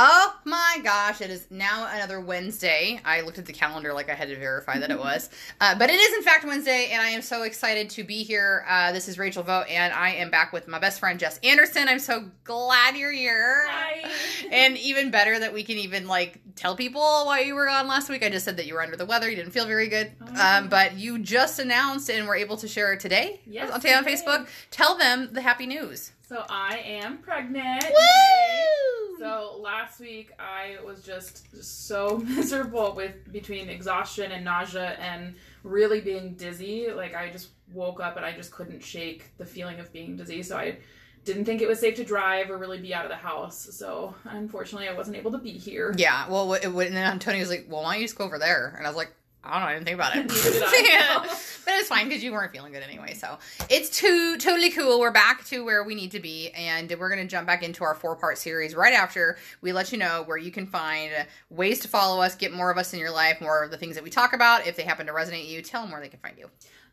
Oh my gosh, it is now another Wednesday. I looked at the calendar like I had to verify that it was. Uh, but it is, in fact, Wednesday, and I am so excited to be here. Uh, this is Rachel Vote, and I am back with my best friend, Jess Anderson. I'm so glad you're here. Hi. And even better that we can even like tell people why you were gone last week. I just said that you were under the weather, you didn't feel very good. Oh. Um, but you just announced and were able to share it today Yes, on, on today. Facebook. Tell them the happy news. So I am pregnant. Woo! So last week I was just so miserable with between exhaustion and nausea and really being dizzy. Like I just woke up and I just couldn't shake the feeling of being dizzy. So I didn't think it was safe to drive or really be out of the house. So unfortunately I wasn't able to be here. Yeah, well, it, it, and then Antonio was like, "Well, why don't you just go over there?" And I was like, "I don't know, I didn't think about it." Neither did I. Yeah. But it's fine because you weren't feeling good anyway. So it's too totally cool. We're back to where we need to be, and we're gonna jump back into our four part series right after we let you know where you can find ways to follow us, get more of us in your life, more of the things that we talk about. If they happen to resonate with you, tell them where they can find you.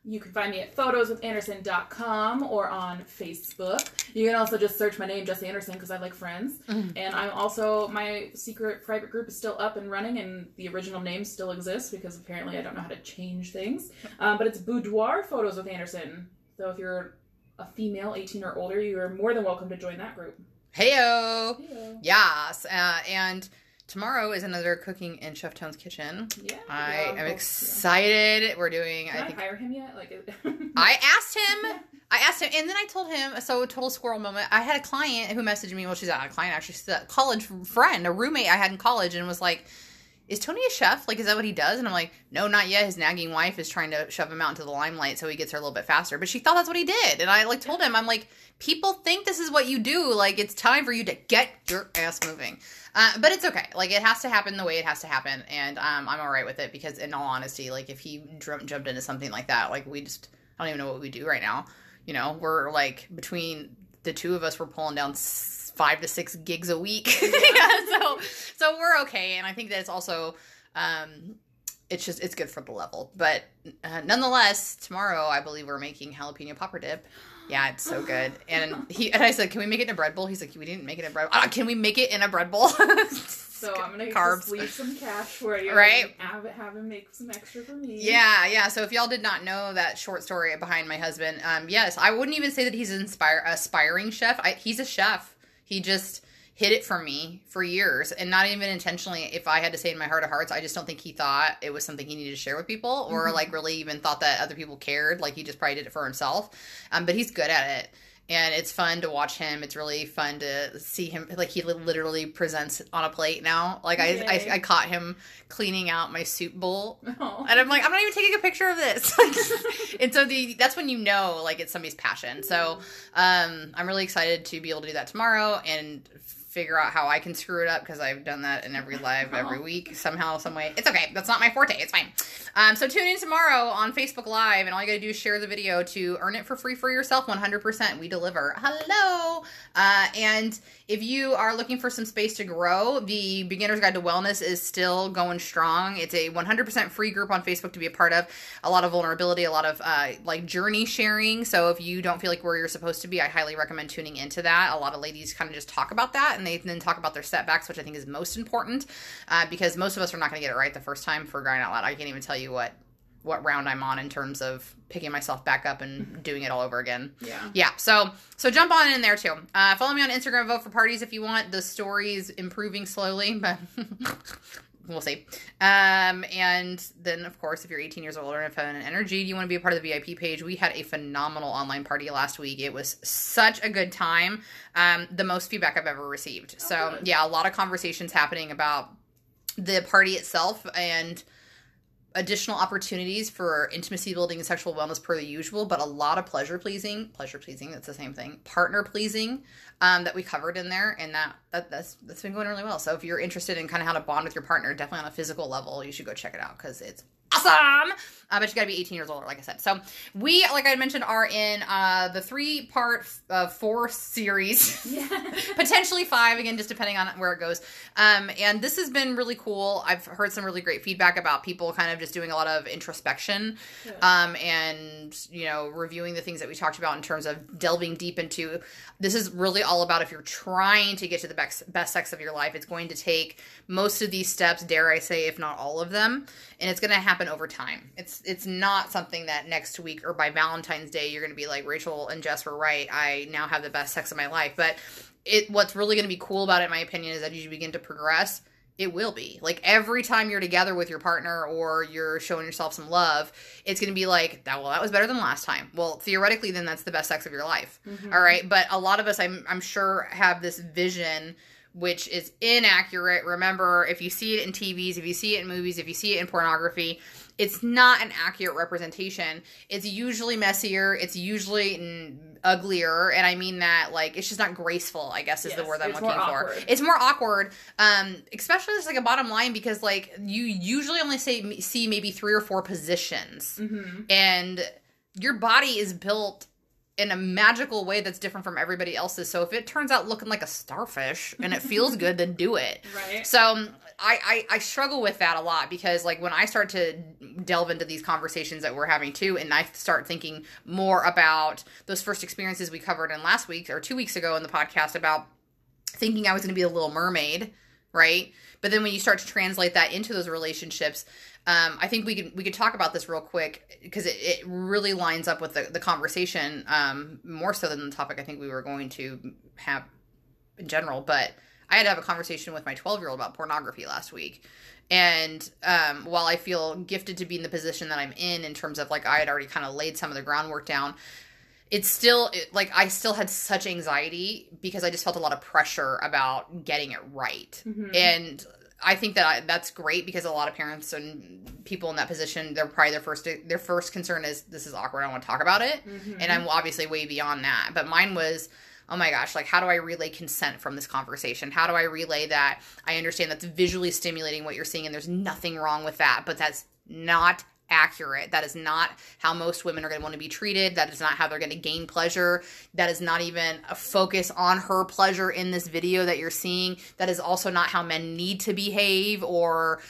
You can find me at photoswithanderson.com or on Facebook. You can also just search my name, Jesse Anderson, because I like friends. Mhm. And I'm also, my secret private group is still up and running, and the original name still exists because apparently I don't know how to change things. Um, but it's Boudoir Photos with Anderson. So if you're a female, 18 or older, you are more than welcome to join that group. Heyo. Yeah. Yes, uh, and tomorrow is another cooking in Chef Tone's kitchen. Yeah. I yeah, am excited. We're doing. yeah. I Can I, think hire him yet? Like, I asked him. I asked him, and then I told him. So, a total squirrel moment. I had a client who messaged me. Well, she's not a client actually. She's a college friend, a roommate I had in college, and was like, "Is Tony a chef? Like, is that what he does?" And I'm like, "No, not yet. His nagging wife is trying to shove him out into the limelight so he gets her a little bit faster." But she thought that's what he did, and I like told him, "I'm like, people think this is what you do. Like, it's time for you to get your ass moving." Uh, but it's okay. Like it has to happen the way it has to happen, and um, I'm all right with it because, in all honesty, like if he jumped into something like that, like we just I don't even know what we do right now. You know, we're like between the two of us, we're pulling down five to six gigs a week. yeah, so so we're okay, and I think that it's also. Um, it's just it's good for the level, but uh, nonetheless, tomorrow I believe we're making jalapeno popper dip. Yeah, it's so good. And he and I said, "Can we make it in a bread bowl?" He's like, "We didn't make it in a bread. Uh, can we make it in a bread bowl?" So I'm gonna Carbs. leave some cash for you. Right. Have, have him make some extra for me. Yeah, yeah. So if y'all did not know that short story behind my husband, um, yes, I wouldn't even say that he's an inspire aspiring chef. I, he's a chef. He just hid it from me for years, and not even intentionally. If I had to say in my heart of hearts, I just don't think he thought it was something he needed to share with people, or Mhm. like really even thought that other people cared. Like he just probably did it for himself. Um, but he's good at it. And it's fun to watch him. It's really fun to see him. Like he literally presents on a plate now. Like I, I, I caught him cleaning out my soup bowl Oh. and I'm like, I'm not even taking a picture of this. and so the that's when you know like it's somebody's passion. So um, I'm really excited to be able to do that tomorrow and figure out how I can screw it up because I've done that in every live every week somehow some way. It's okay. That's not my forte. It's fine. Um, so tune in tomorrow on Facebook Live, and all you gotta do is share the video to earn it for free for yourself. 100%. We deliver. Hello. Uh, and if you are looking for some space to grow, the Beginner's Guide to Wellness is still going strong. It's a 100% free group on Facebook to be a part of. A lot of vulnerability, a lot of uh, like journey sharing. So if you don't feel like where you're supposed to be, I highly recommend tuning into that. A lot of ladies kind of just talk about that and they then talk about their setbacks, which I think is most important uh, because most of us are not going to get it right the first time for crying out loud. I can't even tell you what what round I'm on in terms of picking myself back up and doing it all over again Yeah. yeah so so jump on in there too uh, follow me on instagram vote for parties if you want the story's improving slowly but we'll see. Um and then of course if you're 18 years old or have an energy you want to be a part of the vip page we had a phenomenal online party last week. It was such a good time. Um the most feedback i've ever received. So good. yeah a lot of conversations happening about the party itself and additional opportunities for intimacy building and sexual wellness per the usual, but a lot of pleasure pleasing, pleasure pleasing, that's the same thing, partner pleasing um, that we covered in there, and that, that that's that's been going really well. So if you're interested in kind of how to bond with your partner, definitely on a physical level, you should go check it out because it's awesome. Uh, but you got to be 18 years older, like I said. So we, like I mentioned, are in uh, the three part uh, four series, Yeah. potentially five again, just depending on where it goes. Um, and this has been really cool. I've heard some really great feedback about people kind of just doing a lot of introspection Good. um, and you know reviewing the things that we talked about in terms of delving deep into this is really all about if you're trying to get to the best, best sex of your life it's going to take most of these steps dare i say if not all of them and it's going to happen over time it's it's not something that next week or by valentine's day you're going to be like rachel and jess were right. I now have the best sex of my life. But it what's really going to be cool about it in my opinion is that as you begin to progress it will be. Like every time you're together with your partner or you're showing yourself some love it's going to be like that well that was better than last time. Well theoretically then that's the best sex of your life. Mhm. all right? But a lot of us i'm i'm sure have this vision which is inaccurate. Remember if you see it in tvs if you see it in movies if you see it in pornography it's not an accurate representation. It's usually messier. It's usually uglier. And i mean that like it's just not graceful i guess is the Yes, word i'm looking for. it's more awkward um especially as like a bottom line because like you usually only say see maybe three or four positions. Mhm. and your body is built in a magical way that's different from everybody else's so if it turns out looking like a starfish and it feels good then do it Right. so um, I, I I struggle with that a lot because like when I start to delve into these conversations that we're having too, and I start thinking more about those first experiences we covered in last week or two weeks ago in the podcast about thinking I was going to be a little mermaid, right? But then when you start to translate that into those relationships, um, I think we could we could talk about this real quick because it, it really lines up with the, the conversation um, more so than the topic I think we were going to have in general. But I had to have a conversation with my 12 year old about pornography last week. And um, while I feel gifted to be in the position that I'm in, in terms of like I had already kind of laid some of the groundwork down, it's still it, like I still had such anxiety because I just felt a lot of pressure about getting it right. Mhm. And I think that I, that's great because a lot of parents and people in that position, they're probably their first their first concern is this is awkward. I don't want to talk about it Mhm. and I'm obviously way beyond that. But mine was, oh my gosh, like how do I relay consent from this conversation? How do I relay that I understand that's visually stimulating what you're seeing and there's nothing wrong with that, but that's not accurate. That is not how most women are going to want to be treated. That is not how they're going to gain pleasure. That is not even a focus on her pleasure in this video that you're seeing. That is also not how men need to behave or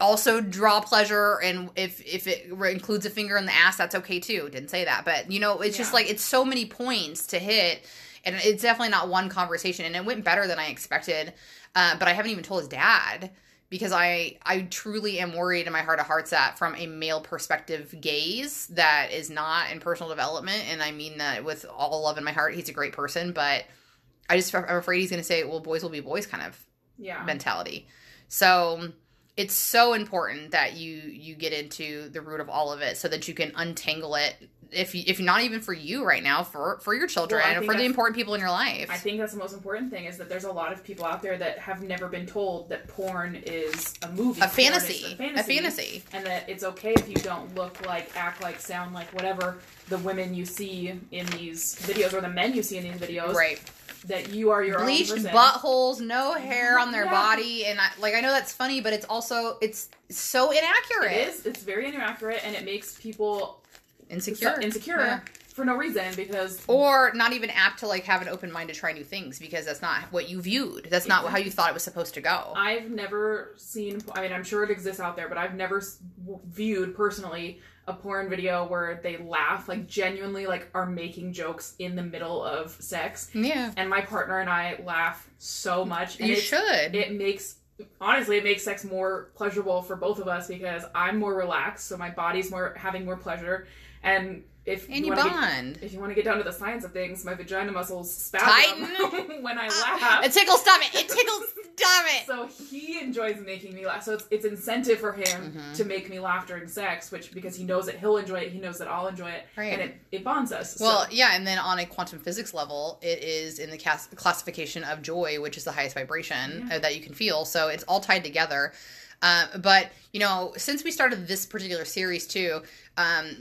also draw pleasure and if if it includes a finger in the ass that's okay too didn't say that but you know it's just like it's so many points to hit and it's definitely not one conversation and it went better than i expected uh, but i haven't even told his dad because i i truly am worried in my heart of hearts that from a male perspective gaze that is not in personal development and i mean that with all love in my heart he's a great person but i just i'm afraid he's going to say well boys will be boys kind of Yeah. mentality. So it's so important that you you get into the root of all of it so that you can untangle it if you, if not even for you right now for for your children Well, and for the important people in your life. I think that's the most important thing is that there's a lot of people out there that have never been told that porn is a movie, a fantasy, a a fantasy. and that it's okay if you don't look like, act like, sound like whatever the women you see in these videos or the men you see in these videos. Right. That you are your Bleached buttholes, no hair on their Yeah. body, and I, like I know that's funny, but it's also it's so inaccurate, It is. It's very inaccurate, and it makes people insecure, insecure Yeah. for no reason because or not even apt to like have an open mind to try new things because that's not what you viewed. That's not how you thought it was supposed to go. I've never seen. I mean, I'm sure it exists out there, but I've never viewed personally a porn video where they laugh, like genuinely, like are making jokes in the middle of sex. yeah, And my partner and I laugh so much. You should. It makes honestly, it makes sex more pleasurable for both of us because I'm more relaxed, so my body's more having more pleasure. And if and you get- bond. if you want to get down to the science of things, my vagina muscles spasm Tighten. when I laugh. It tickles stomach. It tickles stomach. So he enjoys making me laugh. So it's, it's incentive for him Mhm. to make me laugh during sex, which because he knows that he'll enjoy it, he knows that I'll enjoy it, Right. and it, it bonds us. So- Well, yeah, and then on a quantum physics level, it is in the cas- classification of joy, which is the highest vibration Yeah. uh, that you can feel. So it's all tied together. Um, but you know, since we started this particular series too, um,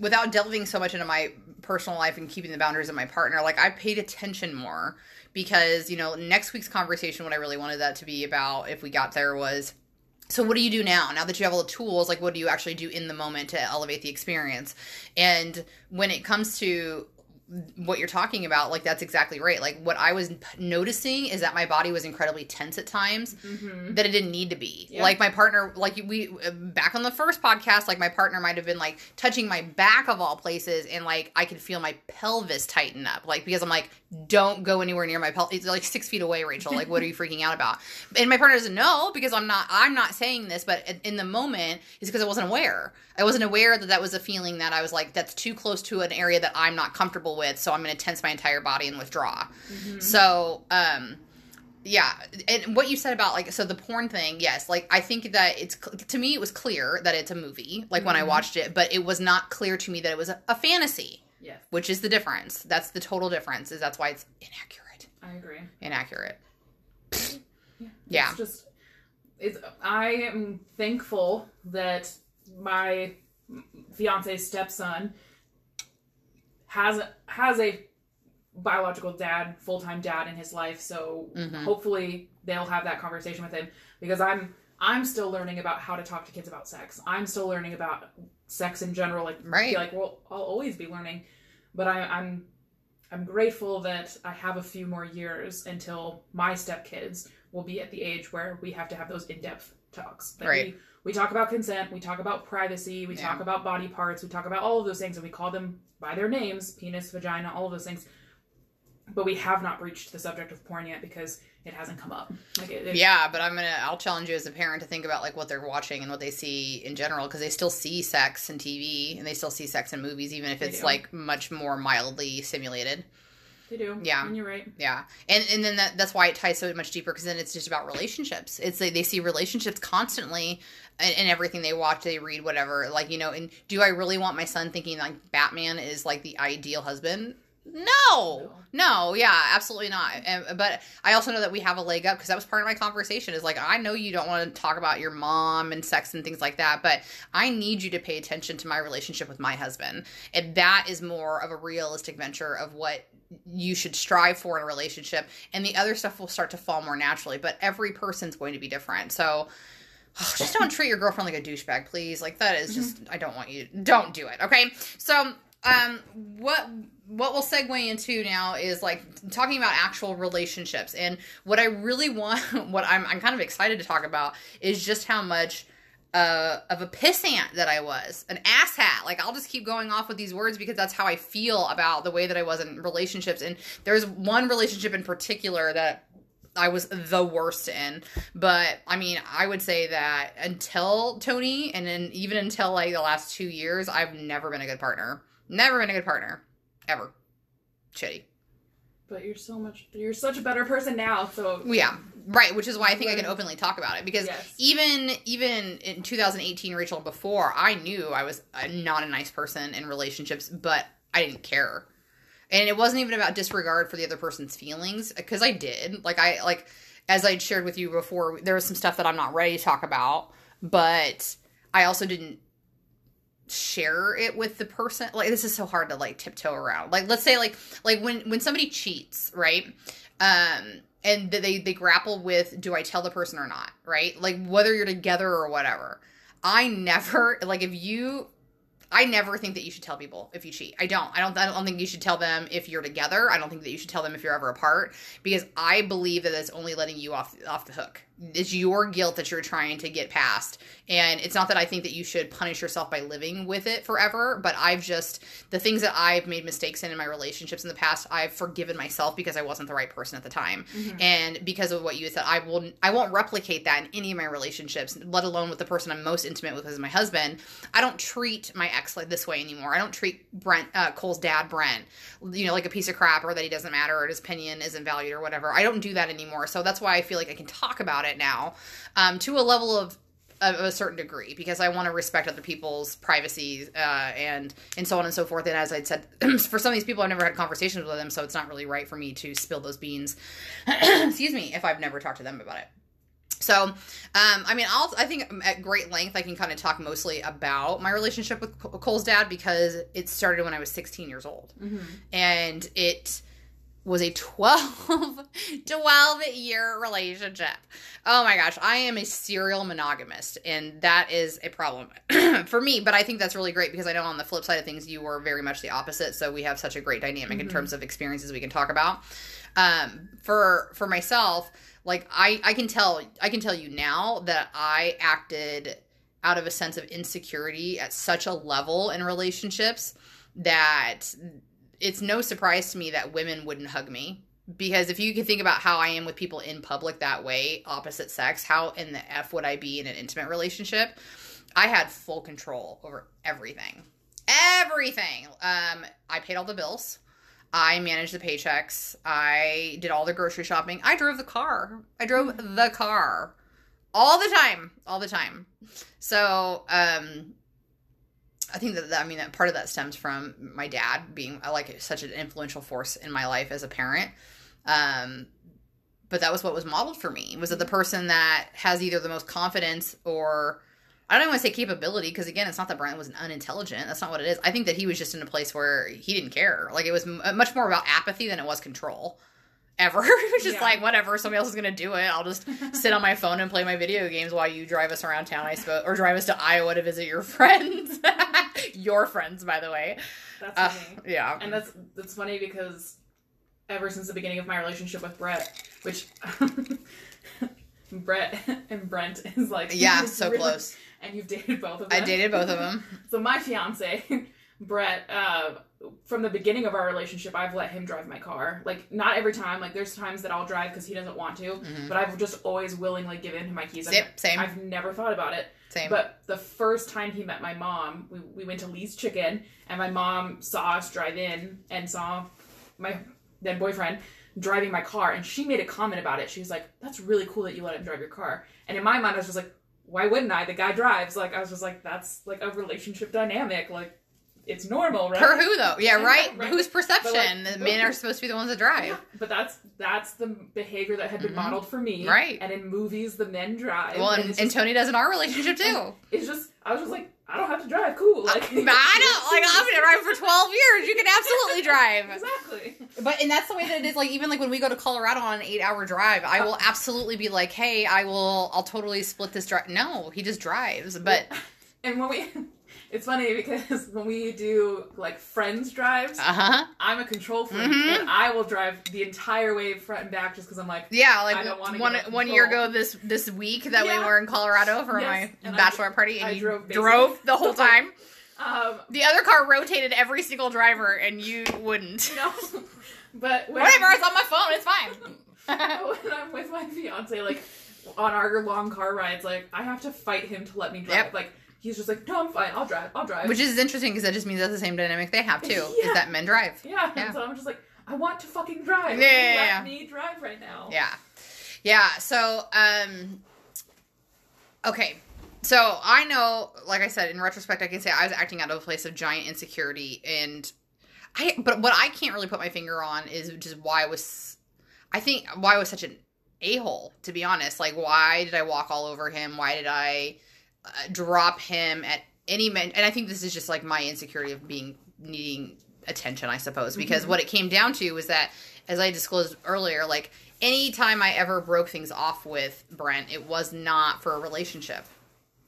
without delving so much into my personal life and keeping the boundaries of my partner, like I paid attention more because you know next week's conversation, what I really wanted that to be about, if we got there, was so what do you do now? Now that you have all the tools like what do you actually do in the moment to elevate the experience? And when it comes to what you're talking about like that's exactly right. Like what i was p- noticing is that my body was incredibly tense at times Mm-hmm. that it didn't need to be. Yeah. like my partner like we back on the first podcast like my partner might have been like touching my back of all places and like i could feel my pelvis tighten up like because i'm like don't go anywhere near my pelvis it's like six feet away rachel. Like what are you freaking out about? And my partner doesn't know because i'm not i'm not saying this but in- in the moment it's because i wasn't aware. I wasn't aware that that was a feeling that i was like that's too close to an area that i'm not comfortable with so i'm going to tense my entire body and withdraw so um yeah and what you said about like so the porn thing yes like i think that it's to me it was clear that it's a movie like when i Mhm. watched it but it was not clear to me that it was a, a fantasy Yes, which is the difference that's the total difference is that's why it's inaccurate I agree. inaccurate Yeah. Yeah. It's just it's I am thankful that my fiance's stepson has has a biological dad, full-time dad in his life, so Mhm. hopefully they'll have that conversation with him because I'm I'm still learning about how to talk to kids about sex. I'm still learning about sex in general like Right. like well I'll always be learning, but I I'm I'm grateful that I have a few more years until my stepkids will be at the age where we have to have those in-depth talks. That Right. We, we talk about consent, we talk about privacy, we Yeah. talk about body parts, we talk about all of those things, and we call them by their names, penis, vagina, all of those things. But we have not breached the subject of porn yet because it hasn't come up. Like it, it- yeah but i'm gonna i'll challenge you as a parent to think about like what they're watching and what they see in general because they still see sex in tv and they still see sex in movies even if it's like much more mildly simulated they do. Yeah. and you're right. Yeah, and and then that, that's why it ties so much deeper because then it's just about relationships. It's like they see relationships constantly in, in everything they watch, they read, whatever. Like you know, and do I really want my son thinking like Batman is like the ideal husband? No, no, yeah, absolutely not. And, but I also know that we have a leg up because that was part of my conversation. Is like I know you don't want to talk about your mom and sex and things like that, but I need you to pay attention to my relationship with my husband, and that is more of a realistic venture of what you should strive for in a relationship and the other stuff will start to fall more naturally but every person's going to be different. So oh, just don't treat your girlfriend like a douchebag please. Like that is just i don't want you don't do it okay? So um what what we'll segue into now is like talking about actual relationships and what i really want what i'm, I'm kind of excited to talk about is just how much uh, of a pissant that I was, an asshat. Like I'll just keep going off with these words because that's how I feel about the way that I was in relationships. And there's one relationship in particular that I was the worst in. But I mean, I would say that until Tony, and then even until like the last two years, I've never been a good partner. Never been a good partner, ever. Shitty. But you're so much. You're such a better person now. So Yeah, right. Which is why I think I can openly talk about it because Yes. even even in 2018, Rachel, before I knew I was a, not a nice person in relationships, but I didn't care, and it wasn't even about disregard for the other person's feelings because I did. Like I like as I shared with you before, there was some stuff that I'm not ready to talk about, but I also didn't share it with the person like this is so hard to like tiptoe around like let's say like like when when somebody cheats right um and they they grapple with do i tell the person or not right like whether you're together or whatever i never like if you I never think that you should tell people if you cheat. I don't. I don't. I don't think you should tell them if you're together. I don't think that you should tell them if you're ever apart because I believe that it's only letting you off off the hook. It's your guilt that you're trying to get past, and it's not that I think that you should punish yourself by living with it forever. But I've just the things that I've made mistakes in in my relationships in the past. I've forgiven myself because I wasn't the right person at the time, and because of what you said, I will. I won't replicate that in any of my relationships, let alone with the person I'm most intimate with, as my husband. I don't treat my ex like this way anymore. I don't treat Brent, uh, Cole's dad, Brent, you know, like a piece of crap or that he doesn't matter or his opinion isn't valued or whatever. I don't do that anymore. So that's why I feel like I can talk about it now um, to a level of of a certain degree because I want to respect other people's privacy uh, and and so on and so forth. And as I said, for some of these people, I've never had conversations with them, so it's not really right for me to spill those beans. Excuse me, if I've never talked to them about it. So, um, I mean, I'll, I think at great length I can kind of talk mostly about my relationship with Cole's dad because it started when I was 16 years old, Mhm. and it was a 12, 12 year relationship. Oh my gosh, I am a serial monogamist, and that is a problem for me. But I think that's really great because I know on the flip side of things, you were very much the opposite. So we have such a great dynamic mm-hmm. in terms of experiences we can talk about. Um, for for myself, like I I can tell I can tell you now that I acted out of a sense of insecurity at such a level in relationships that it's no surprise to me that women wouldn't hug me because if you can think about how I am with people in public that way, opposite sex, how in the F would I be in an intimate relationship? I had full control over everything. Everything. Um, I paid all the bills. I managed the paychecks. I did all the grocery shopping. I drove the car. I drove the car all the time. All the time. So, um, I think that, that I mean that part of that stems from my dad being uh, like such an influential force in my life as a parent. Um, but that was what was modeled for me. Was it the person that has either the most confidence or I don't even want to say capability because again, it's not that Brian was unintelligent. That's not what it is. I think that he was just in a place where he didn't care. Like it was m- much more about apathy than it was control ever. it was just yeah. like whatever, somebody else is gonna do it. I'll just sit on my phone and play my video games while you drive us around town, I suppose, or drive us to Iowa to visit your friends. your friends, by the way. That's uh, funny. Yeah, and that's that's funny because ever since the beginning of my relationship with Brett, which Brett and Brent is like yeah, so really, close. And you've dated both of them. I dated both of them. so my fiance, Brett. Uh, from the beginning of our relationship, I've let him drive my car. Like not every time. Like there's times that I'll drive because he doesn't want to, mm-hmm. but I've just always willingly given him my keys. Yep, same. I've never thought about it. Same. But the first time he met my mom, we, we went to Lee's Chicken, and my mom saw us drive in and saw my then boyfriend driving my car, and she made a comment about it. She was like, "That's really cool that you let him drive your car." And in my mind, I was just like, "Why wouldn't I? The guy drives." Like I was just like, "That's like a relationship dynamic." Like it's normal, right? For who though? Yeah, right. right. Whose perception? Like, the men are supposed to be the ones that drive. Yeah, but that's that's the behavior that had been mm-hmm. modeled for me, right? And in movies, the men drive. Well, and, and, just, and Tony does in our relationship too. It's just I was just like, I don't have to drive. Cool. Like, I don't. Like I've been driving for twelve years. You can absolutely drive. exactly. But and that's the way that it is. Like even like when we go to Colorado on an eight-hour drive, I will absolutely be like, hey, I will. I'll totally split this drive. No, he just drives. But and when we it's funny because when we do like friends drives, uh-huh. I'm a control freak, mm-hmm. and I will drive the entire way front and back just because I'm like, yeah, like I don't want one one year ago this this week that yeah. we were in Colorado for yes. my and bachelor I, party, and I you drove, drove the whole time. Um, the other car rotated every single driver, and you wouldn't. No, but whatever. I'm, it's on my phone. It's fine. when I'm with my fiance, like on our long car rides, like I have to fight him to let me drive. Yep. Like he's just like, no, I'm fine. I'll drive. I'll drive. Which is interesting because that just means that's the same dynamic they have too. yeah. Is that men drive? Yeah. yeah. so I'm just like, I want to fucking drive. Yeah. yeah, Let yeah. me drive right now. Yeah. Yeah. So, um, okay. So I know, like I said, in retrospect, I can say I was acting out of a place of giant insecurity, and I. But what I can't really put my finger on is just why I was. I think why I was such an a hole. To be honest, like why did I walk all over him? Why did I? Uh, drop him at any men and i think this is just like my insecurity of being needing attention i suppose because mm-hmm. what it came down to was that as i disclosed earlier like anytime i ever broke things off with brent it was not for a relationship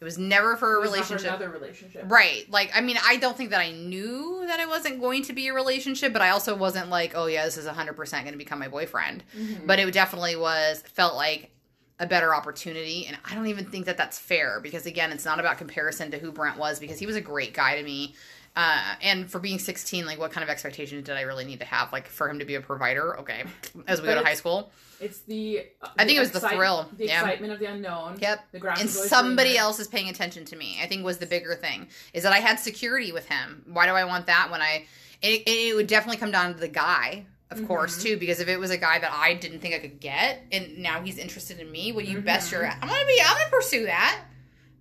it was never for a relationship. For another relationship. Right. Like, I mean, I don't think that I knew that it wasn't going to be a relationship, but I also wasn't like, oh, yeah, this is 100% going to become my boyfriend. Mm-hmm. But it definitely was, felt like a better opportunity. And I don't even think that that's fair because, again, it's not about comparison to who Brent was because he was a great guy to me. Uh, and for being 16, like, what kind of expectations did I really need to have? Like, for him to be a provider? Okay. As we but go to high school. It's the. Uh, I think it was the thrill. The yeah. excitement of the unknown. Yep. The and somebody else is paying attention to me. I think was the bigger thing. Is that I had security with him. Why do I want that when I. It, it would definitely come down to the guy of mm-hmm. course, too, because if it was a guy that I didn't think I could get, and now he's interested in me, well, you mm-hmm. best you're. I'm gonna be. I'm gonna pursue that.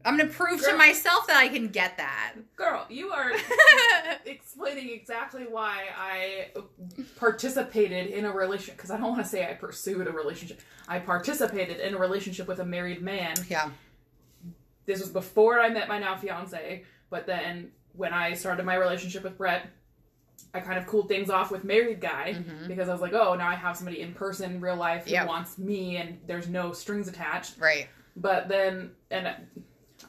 I'm gonna prove Girl. to myself that I can get that. Girl, you are explaining exactly why I participated in a relationship. Because I don't want to say I pursued a relationship. I participated in a relationship with a married man. Yeah. This was before I met my now fiance, but then when I started my relationship with Brett, I kind of cooled things off with married guy Mhm. because I was like, oh, now I have somebody in person, real life, who Yep. wants me, and there's no strings attached. Right. But then, and uh,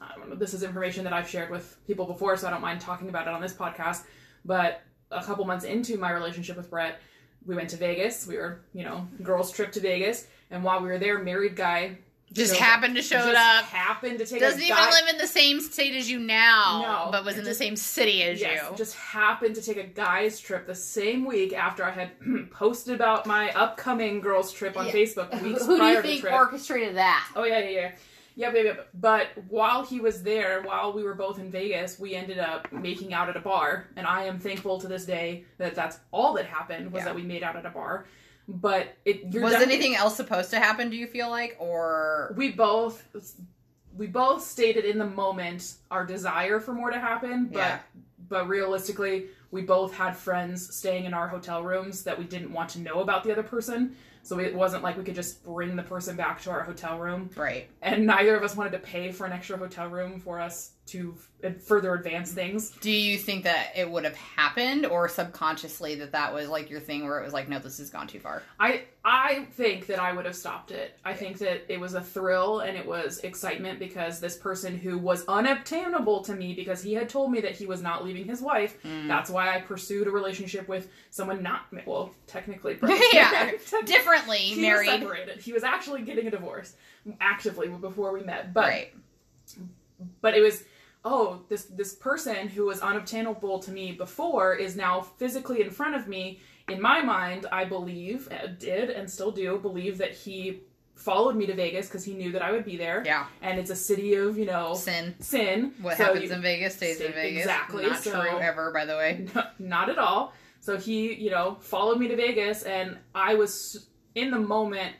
I don't know, this is information that I've shared with people before, so I don't mind talking about it on this podcast. But a couple months into my relationship with Brett, we went to Vegas. We were, you know, girls' trip to Vegas, and while we were there, married guy Just happened to show just up. Happened to take Doesn't even guy- live in the same state as you now, No, but was in the same city as Yes, you. just happened to take a guys trip the same week after I had posted about my upcoming girls trip on Yeah. Facebook Who, weeks who do you think orchestrated that? Oh yeah, yeah, yeah. Yep, yep, yep. But while he was there, while we were both in Vegas, we ended up making out at a bar, and I am thankful to this day that that's all that happened was Yeah. that we made out at a bar. But it was anything else supposed to happen? Do you feel like, or we both we both stated in the moment our desire for more to happen, but Yeah. but realistically, we both had friends staying in our hotel rooms that we didn't want to know about the other person. So it wasn't like we could just bring the person back to our hotel room. right? And neither of us wanted to pay for an extra hotel room for us to further advance things. Do you think that it would have happened, or subconsciously that that was like your thing, where it was like, no, this has gone too far? I I think that I would have stopped it. I think that it was a thrill and it was excitement because this person who was unobtainable to me because he had told me that he was not leaving his wife. Mm. That's why I pursued a relationship with someone not well, technically. yeah, differently he was married, separated. He was actually getting a divorce actively before we met, but right? but it was oh this this person who was unobtainable to me before is now physically in front of me in my mind i believe uh, did and still do believe that he followed me to vegas because he knew that i would be there Yeah, and it's a city of you know sin. sin What So happens you- in Vegas stays in Vegas. exactly, Not so- true ever, by the way. No, not at all. So he, you know, followed me to Vegas, and I was in the moment.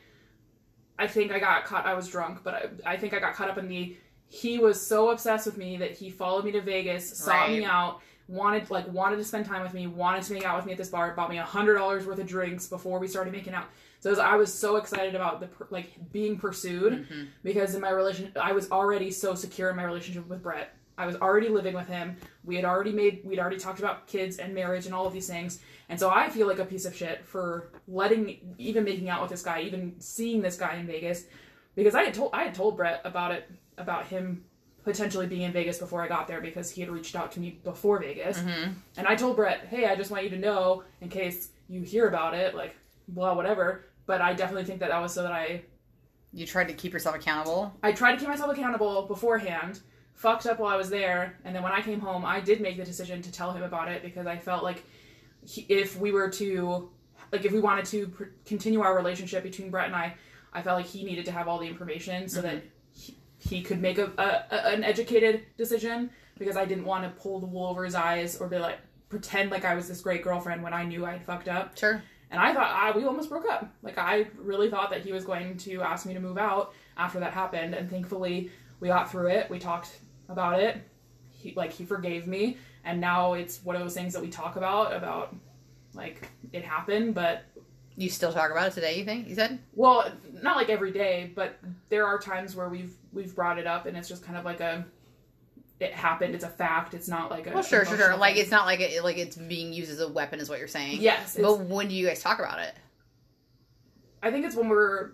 I think I got caught. I was drunk, but I, I think I got caught up in the. He was so obsessed with me that he followed me to Vegas, sought me out, wanted like wanted to spend time with me, wanted to make out with me at this bar, bought me a hundred dollars worth of drinks before we started making out. So I was so excited about the like being pursued Mhm. because in my relation I was already so secure in my relationship with Brett. I was already living with him. We had already made we'd already talked about kids and marriage and all of these things. And so I feel like a piece of shit for letting even making out with this guy, even seeing this guy in Vegas because I had told I had told Brett about it about him potentially being in Vegas before I got there because he had reached out to me before Vegas. Mhm. And I told Brett, "Hey, I just want you to know in case you hear about it, like blah whatever." But I definitely think that that was so that I You tried to keep yourself accountable. I tried to keep myself accountable beforehand, fucked up while I was there, and then when I came home, I did make the decision to tell him about it because I felt like he, if we were to, like, if we wanted to pr- continue our relationship between Brett and I, I felt like he needed to have all the information so that he, could make a, a, a an educated decision because I didn't want to pull the wool over his eyes or be like pretend like I was this great girlfriend when I knew I'd fucked up. Sure. And I thought ah, we almost broke up. Like I really thought that he was going to ask me to move out after that happened, and thankfully we got through it. We talked about it. He like he forgave me, and now it's one of those things that we talk about about like it happened, but You still talk about it today. You think? You said? well, not like every day, but there are times where we've we've brought it up, and it's just kind of like a it happened. It's a fact. It's not like a Well, sure, sure, sure. Like it's not like it, like it's being used as a weapon, is what you're saying. yes, But when do you guys talk about it? I think it's when we're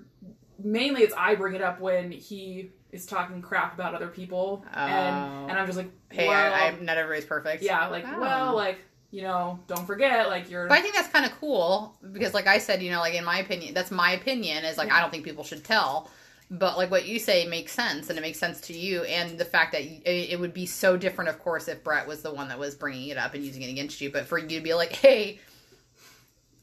mainly it's I bring it up when he is talking crap about other people, Oh. and and I'm just like, Hey, well, I, I'm not everybody's perfect. yeah, like Oh. well, like you know, don't forget, like you're. But I think that's kind of cool because, like I said, you know, like in my opinion, that's my opinion. Is like I don't think people should tell, but like what you say makes sense, and it makes sense to you, and the fact that it, it would be so different, of course, if Brett was the one that was bringing it up and using it against you. But for you to be like, hey,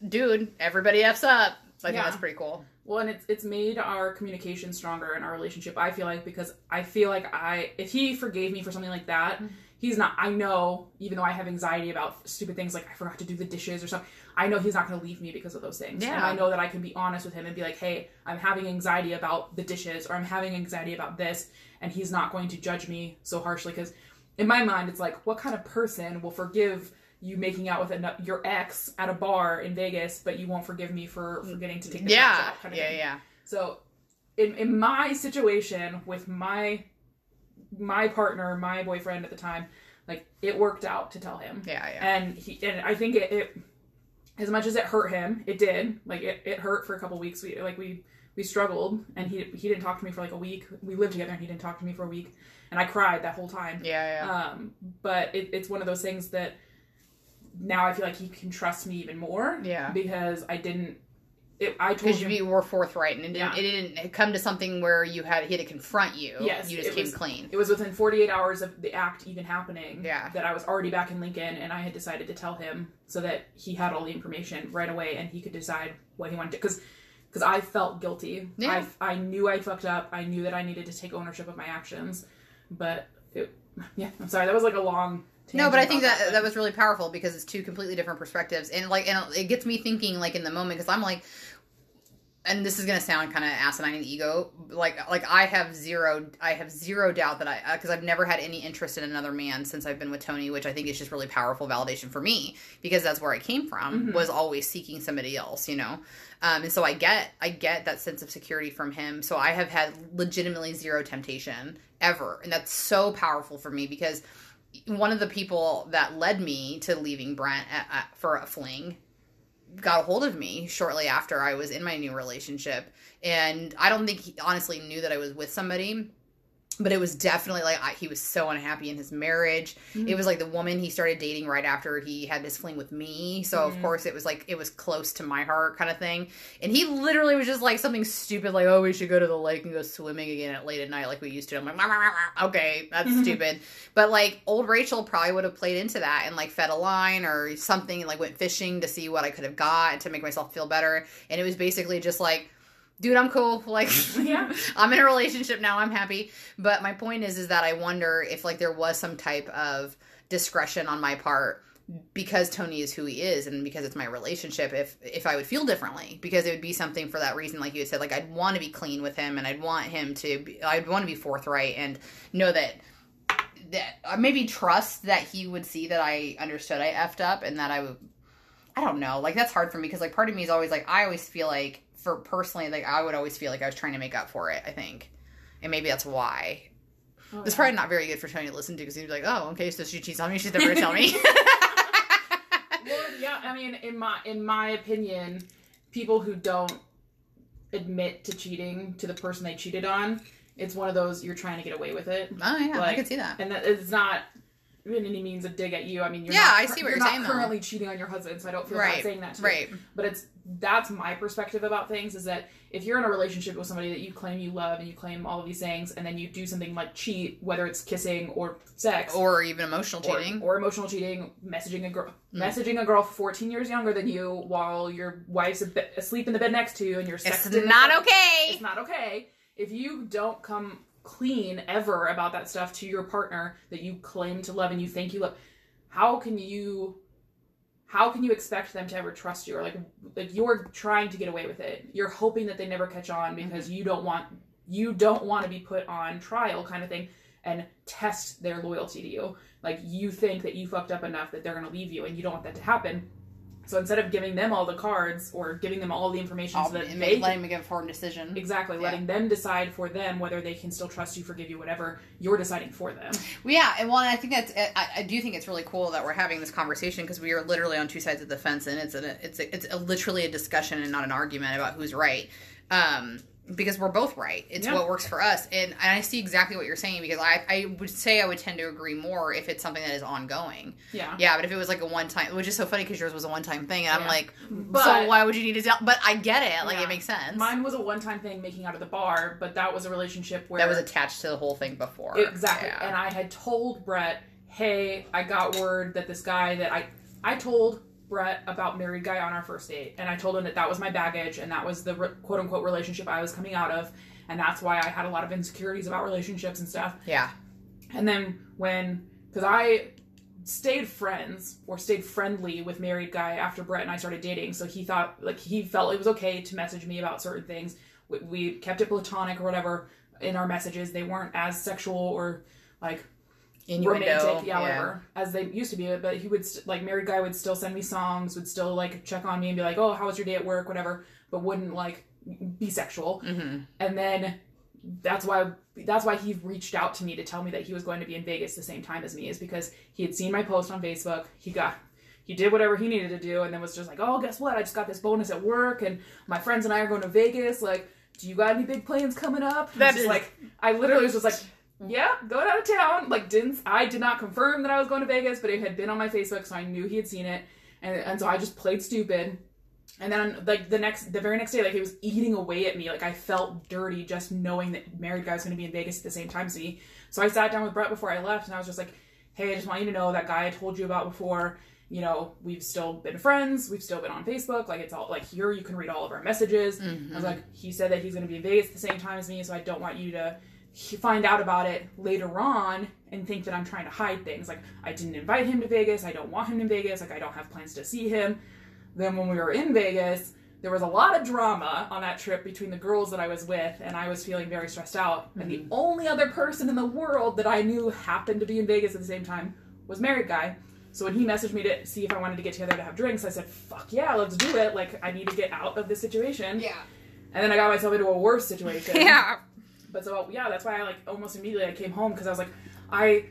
dude, everybody f's up. I think Yeah. that's pretty cool. Well, and it's it's made our communication stronger in our relationship. I feel like because I feel like I if he forgave me for something like that, Mm-hmm. He's not. I know even though I have anxiety about stupid things like I forgot to do the dishes or something. I know he's not going to leave me because of those things. And I know that I can be honest with him and be like, hey, I'm having anxiety about the dishes or I'm having anxiety about this, and he's not going to judge me so harshly because in my mind it's like, what kind of person will forgive? You making out with a, your ex at a bar in Vegas, but you won't forgive me for forgetting to take the Yeah, out. Kind of yeah, thing. yeah. So, in in my situation with my my partner, my boyfriend at the time, like it worked out to tell him. Yeah, yeah. And he and I think it, it as much as it hurt him, it did. Like it, it hurt for a couple weeks. We like we we struggled and he he didn't talk to me for like a week. We lived together and he didn't talk to me for a week. And I cried that whole time. Yeah, yeah. Um, but it, it's one of those things that now I feel like he can trust me even more. Yeah. Because I didn't. It, I told because him. you were forthright and it didn't, Yeah. it didn't come to something where you had he had to confront you. Yes, you just came was- clean. It was within 48 hours of the act even happening Yeah. that I was already back in Lincoln and I had decided to tell him so that he had all the information right away and he could decide what he wanted to because because I felt guilty. Yeah. I, I knew I fucked up. I knew that I needed to take ownership of my actions. But it, yeah, I'm sorry. That was like a long No, but I think about that that was really powerful because it's two completely different perspectives, and like, and it gets me thinking like in the moment because I'm like, and this is gonna sound kind of asinine and ego, like like I have zero, I have zero doubt that I because I've never had any interest in another man since I've been with Tony, which I think is just really powerful validation for me because that's where I came from Mhm. was always seeking somebody else, you know, um, and so I get I get that sense of security from him. So I have had legitimately zero temptation ever, and that's so powerful for me because one of the people that led me to leaving Brent at, at, for a fling got a hold of me shortly after I was in my new relationship. And I don't think he honestly knew that I was with somebody. But it was definitely like I, he was so unhappy in his marriage. Mhm. It was like the woman he started dating right after he had this fling with me. So of Mhm. course it was like it was close to my heart kind of thing. And he literally was just like something stupid like, "Oh, we should go to the lake and go swimming again at late at night like we used to." I'm like, "Rah, rah, rah, rah." "Okay, that's Mhm. stupid." But like old Rachel probably would have played into that and like fed a line or something and like went fishing to see what I could have got to make myself feel better. And it was basically just like, dude, I'm cool. Like, Yeah. I'm in a relationship now. I'm happy. But my point is, is that I wonder if like there was some type of discretion on my part because Tony is who he is and because it's my relationship if if I would feel differently because it would be something for that reason like you said like I'd want to be clean with him and I'd want him to be, I'd want to be forthright and know that that uh, maybe trust that he would see that I understood I effed up and that I would I don't know like that's hard for me because like part of me is always like I always feel like for personally like I would always feel like I was trying to make up for it I think. And maybe that's why. Oh, it's yeah. probably not very good for Tony to listen to because he'd be like oh okay so she cheats on me she's never gonna tell me. Well, yeah, I mean, in my in my opinion, people who don't admit to cheating to the person they cheated on, it's one of those you're trying to get away with it, oh yeah I Like, can see that. and that it's not in any means a dig at you. I mean, you're Yeah, not, I see what you're not saying, though. currently cheating on your husband, so I don't feel bad saying that. To you. right But it's that's my perspective about things is that if you're in a relationship with somebody that you claim you love and you claim all of these things, and then you do something like cheat, whether it's kissing or sex, or even emotional cheating or emotional cheating, messaging a girl, Mm. messaging a girl 14 years younger than you while your wife's asleep in the bed next to you and you're sexting the not okay It's not okay. If you don't come clean ever about that stuff to your partner that you claim to love and you think you love, how can you? How can you expect them to ever trust you? Or like, like you're trying to get away with it. You're hoping that they never catch on mm-hmm. because you don't want you don't want to be put on trial, kind of thing, and test their loyalty to you. Like you think that you fucked up enough that they're gonna leave you, and you don't want that to happen. So instead of giving them all the cards or giving them all the information I'll so that they letting me give a informed decision Exactly, Yeah. letting them decide for them whether they can still trust you, forgive you, whatever. You're deciding for them. Well, yeah, and well, I think that's I, I do think it's really cool that we're having this conversation because we are literally on two sides of the fence, and it's a, it's a, it's a, literally a discussion and not an argument about who's right. Um, because we're both right. It's Yeah. what works for us, and, and I see exactly what you're saying. Because I I would say I would tend to agree more if it's something that is ongoing. Yeah. Yeah, but if it was like a one time, which is so funny because yours was a one time thing, and I'm like, But- so why would you need to tell? But I get it. Like Yeah. it makes sense. Mine was a one time thing making out of the bar, but that was a relationship where that was attached to the whole thing before. Exactly. Yeah. And I had told Brett, hey, I got word that this guy that I I told Brett about married guy on our first date, and I told him that that was my baggage and that was the re- quote unquote relationship I was coming out of, and that's why I had a lot of insecurities about relationships and stuff. yeah. And then when, because I stayed friends or stayed friendly with married guy after Brett and I started dating, so he thought like he felt it was okay to message me about certain things. We, we kept it platonic or whatever in our messages. They weren't as sexual or like Innuendo. romantic, yeah, whatever, as they used to be. But he would st- like married guy would still send me songs, would still like check on me and be like, "Oh, how was your day at work?" Whatever, but wouldn't like be sexual. Mm-hmm. And then that's why that's why he reached out to me to tell me that he was going to be in Vegas the same time as me is because he had seen my post on Facebook. He got he did whatever he needed to do and then was just like, "Oh, guess what? I just got this bonus at work and my friends and I are going to Vegas. Like, do you got any big plans coming up?" That That is- is like I literally was just like, "Yeah, going out of town." Like didn't I did not confirm that I was going to Vegas, but it had been on my Facebook, so I knew he had seen it. And and so I just played stupid. And then like the next the very next day, like it was eating away at me. Like I felt dirty just knowing that married guy was gonna be in Vegas at the same time as me. So I sat down with Brett before I left and I was just like, Hey, I just want you to know that guy I told you about before, you know, we've still been friends, we've still been on Facebook, like it's all like here you can read all of our messages. I was mm-hmm. like, he said that he's gonna be in Vegas at the same time as me, so I don't want you to find out about it later on and think that I'm trying to hide things. Like I didn't invite him to Vegas, I don't want him in Vegas, like I don't have plans to see him. Then when we were in Vegas, there was a lot of drama on that trip between the girls that I was with, and I was feeling very stressed out. And the mm-hmm. only other person in the world that I knew happened to be in Vegas at the same time was married guy. So when he messaged me to see if I wanted to get together to have drinks, I said, "Fuck yeah, let's do it!" Like I need to get out of this situation. Yeah. And then I got myself into a worse situation. Yeah. But so yeah, that's why I like almost immediately I came home because I was like, I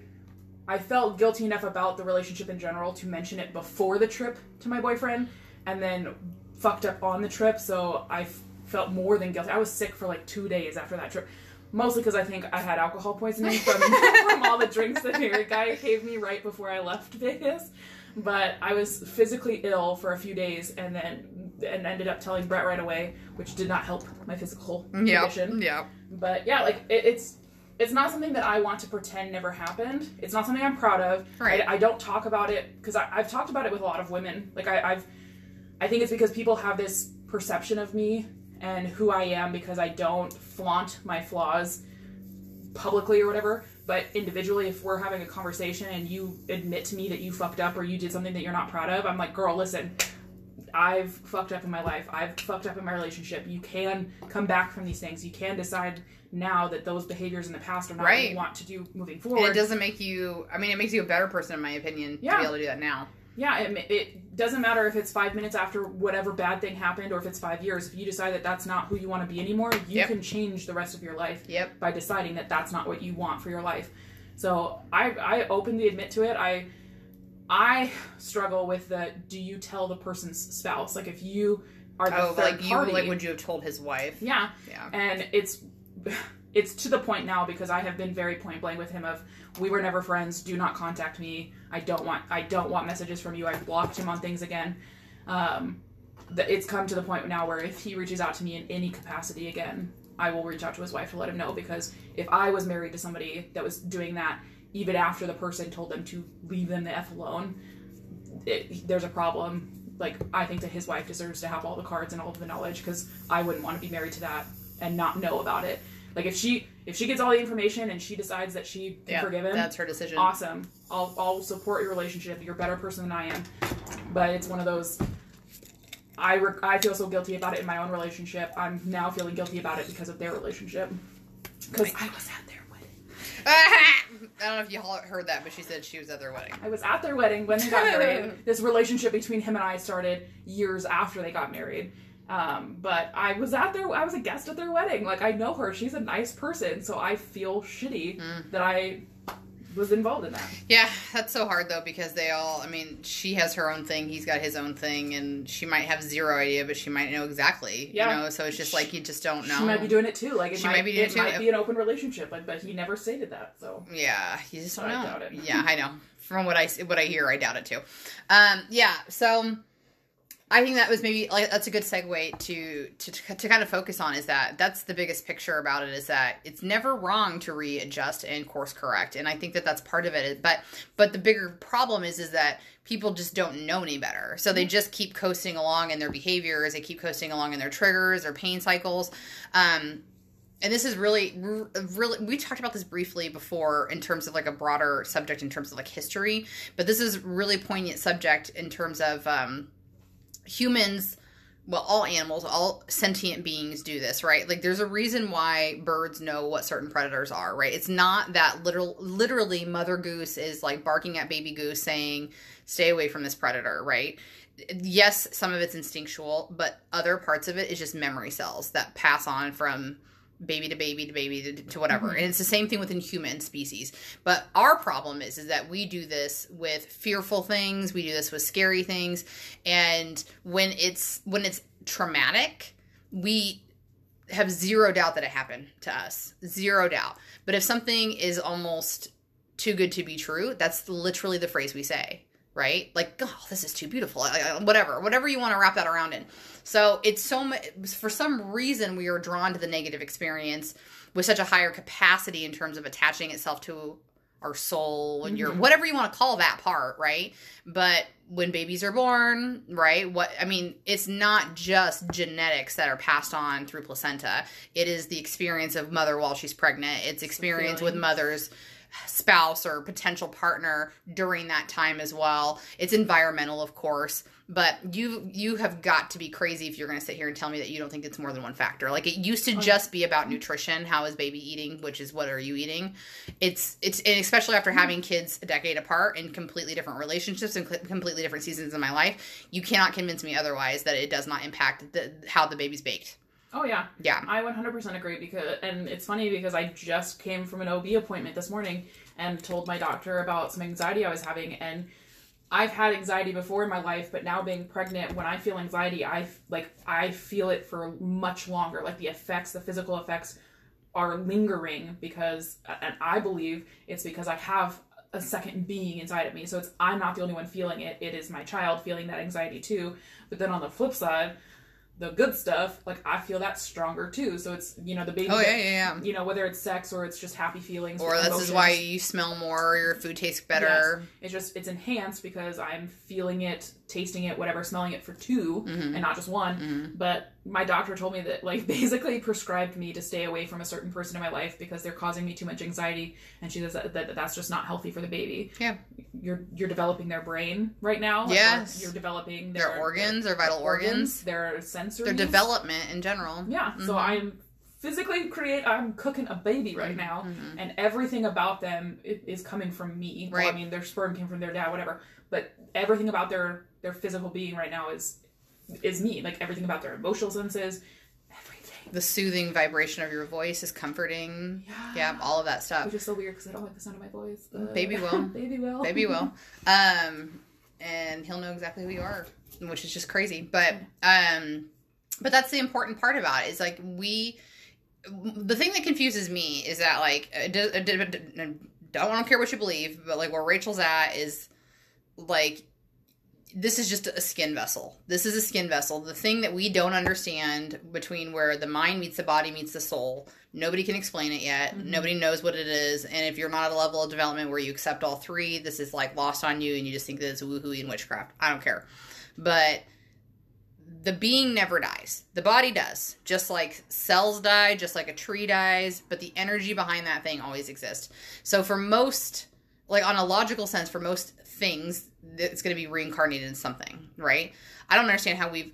I felt guilty enough about the relationship in general to mention it before the trip to my boyfriend, and then fucked up on the trip. So I f- felt more than guilty. I was sick for like two days after that trip. Mostly because I think I had alcohol poisoning from, from all the drinks that Harry guy gave me right before I left Vegas. But I was physically ill for a few days and then and ended up telling Brett right away, which did not help my physical Yeah. condition Yeah. But yeah like it, it's it's not something that i want to pretend never happened. It's not something i'm proud of. Right. I, I don't talk about it because i've talked about it with a lot of women. Like I, i've i think it's because people have this perception of me and who i am because i don't flaunt my flaws publicly or whatever. But individually if we're having a conversation and you admit to me that you fucked up or you did something that you're not proud of i'm like girl listen I've fucked up in my life. I've fucked up in my relationship. You can come back from these things. You can decide now that those behaviors in the past are not what you want to do moving forward. And it doesn't make you. I mean, it makes you a better person, in my opinion, to be able to do that now. yeah, it, it doesn't matter if it's five minutes after whatever bad thing happened or if it's five years. If you decide that that's not who you want to be anymore, you Yep. can change the rest of your life Yep. by deciding that that's not what you want for your life. So I I openly admit to it. I I struggle with the do you tell the person's spouse like if you are the Oh, third like you, party, like would you have told his wife? yeah Yeah. and it's it's to the point now because I have been very point blank with him of we were never friends. Do not contact me. I don't want I don't want messages from you. I've blocked him on things again. Um, the, it's come to the point now where if he reaches out to me in any capacity again, I will reach out to his wife to let him know because if I was married to somebody that was doing that, even after the person told them to leave them the f alone, it, there's a problem. Like I think that his wife deserves to have all the cards and all of the knowledge because I wouldn't want to be married to that and not know about it. Like if she if she gets all the information and she decides that she can Yeah. forgive him, That's her decision. awesome. I'll I'll support your relationship. You're a better person than I am. But it's one of those. I re- I feel so guilty about it in my own relationship. I'm now feeling guilty about it because of their relationship. Because I was at their wedding. I don't know if you heard that, but she said she was at their wedding. I was at their wedding when they got married. this relationship between him and I started years after they got married. Um, but I was at their I was a guest at their wedding. Like I know her. She's a nice person, so I feel shitty that I was involved in that. Yeah, that's so hard though because they all. I mean, she has her own thing, he's got his own thing, and she might have zero idea, but she might know exactly. Yeah. You know, so it's just like you just don't know. She might be doing it too. Like it She might, might be doing it it too. might be an open relationship, but, but he never stated that. So Yeah, you just don't know. Yeah, I know. From what I what I hear, I doubt it too. Um, yeah, so I think that was maybe like that's a good segue to, to to kind of focus on is that that's the biggest picture about it is that it's never wrong to readjust and course correct, and I think that that's part of it. But but the bigger problem is is that people just don't know any better, so they just keep coasting along in their behaviors, they keep coasting along in their triggers, or pain cycles. Um, and this is really really we talked about this briefly before in terms of like a broader subject in terms of like history but this is really poignant subject in terms of um humans well all animals all sentient beings do this right? Like there's a reason why birds know what certain predators are right? It's not that literal literally mother goose is like barking at baby goose saying stay away from this predator right? Yes some of it's instinctual but other parts of it is just memory cells that pass on from baby to baby to baby to, to whatever. Mhm. and it's the same thing within human species. But our problem is is that we do this with fearful things. We do this with scary things. And when it's when it's traumatic we have zero doubt that it happened to us. Zero doubt. But if something is almost too good to be true that's literally the phrase we say right? Like oh this is too beautiful. Whatever. Whatever you want to wrap that around in so it's so much for some reason we are drawn to the negative experience with such a higher capacity in terms of attaching itself to our soul and your Mhm. whatever you want to call that part, right? But when babies are born, right? What I mean, it's not just genetics that are passed on through placenta. It is the experience of mother while she's pregnant. It's experience with mother's spouse or potential partner during that time as well. It's environmental, of course, but you you have got to be crazy if you're going to sit here and tell me that you don't think it's more than one factor. Like it used to Oh, just be about nutrition, how is baby eating, which is what are you eating? It's it's and especially after having kids a decade apart in completely different relationships and completely different seasons in my life, you cannot convince me otherwise that it does not impact the, how the baby's baked. Oh yeah, Yeah. I 100% agree because, and it's funny because I just came from an OB appointment this morning and told my doctor about some anxiety I was having, and I've had anxiety before in my life, but now being pregnant, when I feel anxiety, I like I feel it for much longer. Like the effects, the physical effects, are lingering because, and I believe it's because I have a second being inside of me. So it's I'm not the only one feeling it. It is my child feeling that anxiety too. But then on the flip side, the good stuff, like I feel that stronger too. So it's you know the baby. Oh yeah, yeah, yeah. You know whether it's sex or it's just happy feelings. Or this is why you smell more, your food tastes better. It's just it's enhanced because I'm feeling it, tasting it, whatever, smelling it for 2 Mhm. and not just one. Mhm. But my doctor told me that like basically prescribed me to stay away from a certain person in my life because they're causing me too much anxiety, and she says that, that that's just not healthy for the baby. Yeah. you're you're developing their brain right now. Yes. you're developing Their their, organs, their vital organs, their sensory, their development in general. Yeah, so Mhm. I'm physically create. I'm cooking a baby right now Mhm. and everything about them is coming from me. Well, Right. I mean, their sperm came from their dad, whatever. But everything about their their physical being right now is is me. Like everything about their emotional senses, everything. The soothing vibration of your voice is comforting. Yeah. Yeah, all of that stuff. Which is so weird because I don't like the sound of my voice. But... Baby will. Baby will. Baby will. Um, and he'll know exactly who you are, which is just crazy. But um, but that's the important part about it. Is like we. The thing that confuses me is that like uh, uh, I don't care what you believe, but like where Rachel's at is like this is just a skin vessel. This is a skin vessel. The thing that we don't understand between where the mind meets the body meets the soul. Nobody can explain it yet. Mhm. Nobody knows what it is. And if you're not at a level of development where you accept all three, this is like lost on you and you just think that it's woohoo and witchcraft. I don't care. But the being never dies. The body does. Just like cells die, just like a tree dies, but the energy behind that thing always exists. So for most like on a logical sense for most things that's going to be reincarnated in something right? I don't understand how we've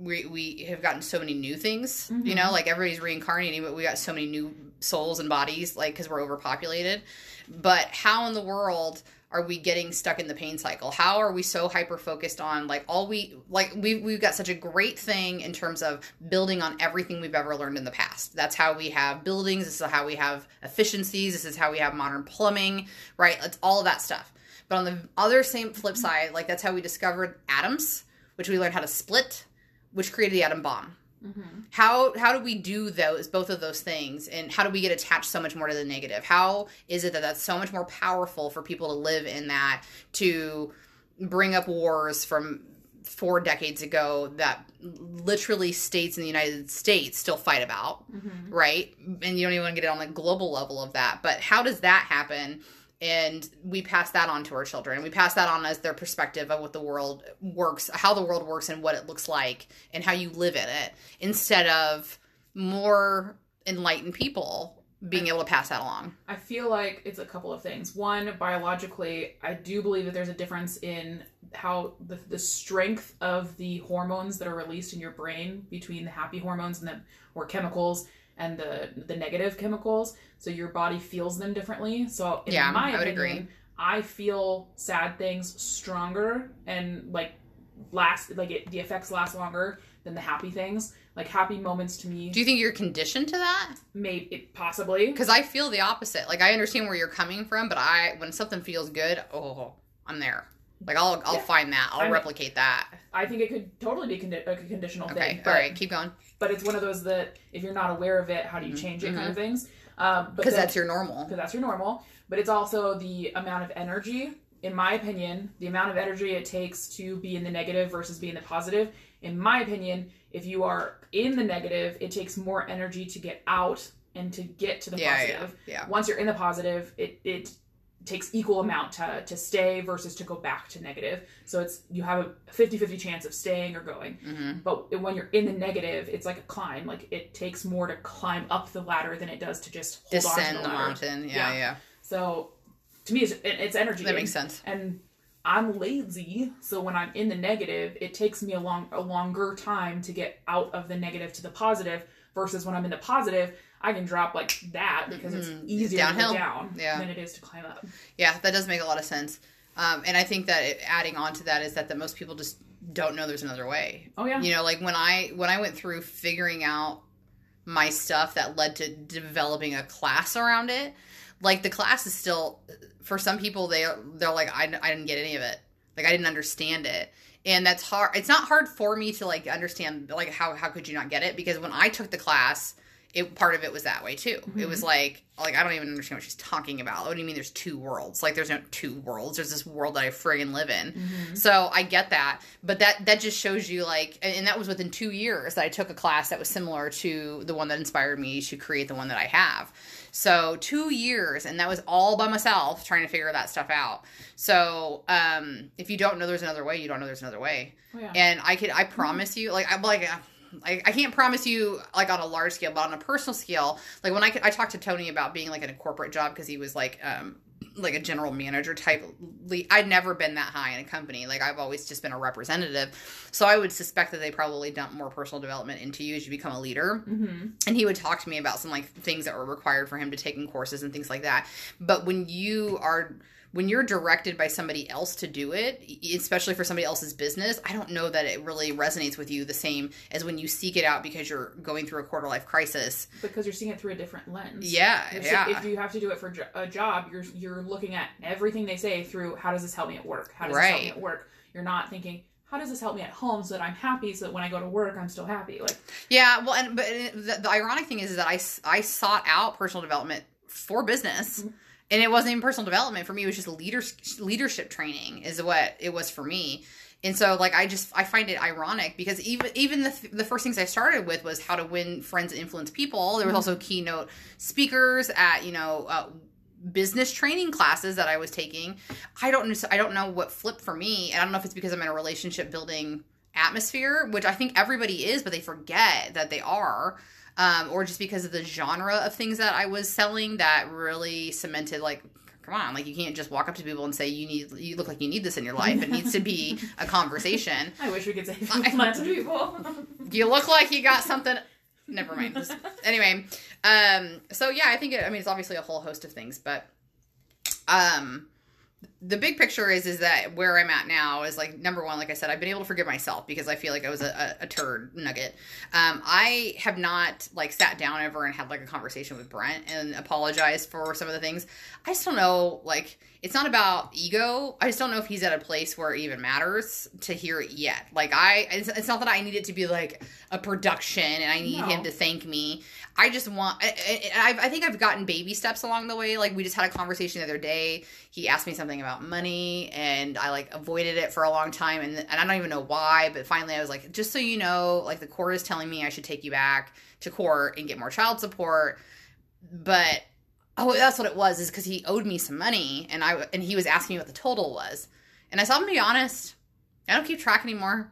we, we have gotten so many new things you Mhm. know like everybody's reincarnating but we got so many new souls and bodies like because we're overpopulated. But how in the world are we getting stuck in the pain cycle? How are we so hyper focused on like all we like we we've got such a great thing in terms of building on everything we've ever learned in the past. That's how we have buildings this is how we have efficiencies this is how we have modern plumbing right? It's all of that stuff but on the other same flip side like that's how we discovered atoms which we learned how to split which created the atom bomb Mhm. how how do we do those both of those things and how do we get attached so much more to the negative how is it that that's so much more powerful for people to live in that to bring up wars from four decades ago that literally states in the united states still fight about Mhm. right? And you don't even want to get it on the global level of that. But how does that happen? And we pass that on to our children. We pass that on as their perspective of what the world works, how the world works, and what it looks like, and how you live in it, instead of more enlightened people being able to pass that along. I feel like it's a couple of things. One, biologically, I do believe that there's a difference in how the, the strength of the hormones that are released in your brain between the happy hormones and the or chemicals and the the negative chemicals. So your body feels them differently. So in Yeah, my I would opinion, agree. I feel sad things stronger and like last like it, the effects last longer than the happy things. Like happy moments to me, Do you think you're conditioned to that? maybe it possibly. Because I feel the opposite. Like I understand where you're coming from, but I when something feels good, oh, I'm there. Like I'll I'll Yeah. find that. I'll I'm- replicate that. I think it could totally be condi- a conditional Okay. thing. All But, right. Keep going. but it's one of those that if you're not aware of it, how do you change it kind of things. Um, Because that's your normal. because that's your normal. But it's also the amount of energy, in my opinion, the amount of energy it takes to be in the negative versus be in the positive. In my opinion, if you are in the negative, it takes more energy to get out and to get to the Yeah, positive. yeah, yeah. Once you're in the positive, it it takes equal amount to, to stay versus to go back to negative. So it's you have a 50-50 chance of staying or going. hmm But when you're in the negative, it's like a climb. Like it takes more to climb up the ladder than it does to just hold on Descend to the the mountain. Yeah, Yeah. yeah. So to me, it's, it- it's energy. That makes sense. And I'm lazy, so when I'm in the negative, it takes me a long a longer time to get out of the negative to the positive. Versus when I'm in the positive, I can drop like that because it's easier Downhill. to go down Yeah. than it is to climb up. Yeah, that does make a lot of sense. Um, and I think that it, adding on to that is that, that most people just don't know there's another way. Oh yeah, You know, like when I when I went through figuring out my stuff that led to developing a class around it, like the class is still for some people they they're like I, I didn't get any of it. Like I didn't understand it. And that's hard. It's not hard for me to like understand like how how could you not get it because when I took the class, it part of it was that way too. It was like like I don't even understand what she's talking about. What do you mean there's two worlds? Like there's no two worlds. There's this world that I friggin' live in. Mm-hmm. So I get that, but that that just shows you like, and and that was within two years that I took a class that was similar to the one that inspired me to create the one that I have. So two years, and that was all by myself trying to figure that stuff out. So um, if you don't know there's another way, you don't know there's another way. Oh, yeah. And I could, I promise you, like, I'm like. I, I can't promise you like on a large scale, but on a personal scale, like when I I talked to Tony about being like in a corporate job because he was like um like a general manager type. I'd never been that high in a company. Like I've always just been a representative. So I would suspect that they probably dump more personal development into you as you become a leader hmm and he would talk to me about some like things that were required for him to take in courses and things like that but when you are when you're directed by somebody else to do it especially for somebody else's business i don't know that it really resonates with you the same as when you seek it out because you're going through a quarter life crisis because you're seeing it through a different lens. yeah If- yeah If you have to do it for a job, you're you're looking at everything they say through how does this help me at work? How does this help me at work? You're not thinking how does this help me at home so that I'm happy so that when I go to work I'm still happy. Like Yeah, well, and but the, the ironic thing is, is that I sought out personal development for business, Mm-hmm. And it wasn't even personal development for me. It was just leaders leadership training is what it was for me. And so, like, I just I find it ironic because even even the the first things I started with was how to win friends and influence people. There was also keynote speakers at you know. Uh, business training classes that I was taking. I don't know I don't know what flipped for me and I don't know if it's because I'm in a relationship building atmosphere, which I think everybody is, but they forget that they are. Um, or just because of the genre of things that I was selling that really cemented like come on like you can't just walk up to people and say you need you look like you need this in your life. It needs to be a conversation. I wish we could say that to people. you look like you got something. Never mind. Anyway um so yeah i think it, i mean it's obviously a whole host of things but um the big picture is is that where i'm at now is like number one like i said i've been able to forgive myself because i feel like i was a, a, a turd nugget. Um i have not like sat down ever and had like a conversation with brent and apologized for some of the things. I just don't know like it's not about ego. I just don't know if he's at a place where it even matters to hear it yet. Like i it's, it's not that i need it to be like a production and i need No. him to thank me. I just want I, I, I think i've gotten baby steps along the way. Like we just had a conversation the other day. He asked me something about money and i like avoided it for a long time and, and i don't even know why but finally i was like just so you know like the court is telling me i should take you back to court and get more child support. But oh that's what it was is because he owed me some money and i and he was asking me what the total was. And i said i'm gonna be honest. I don't keep track anymore.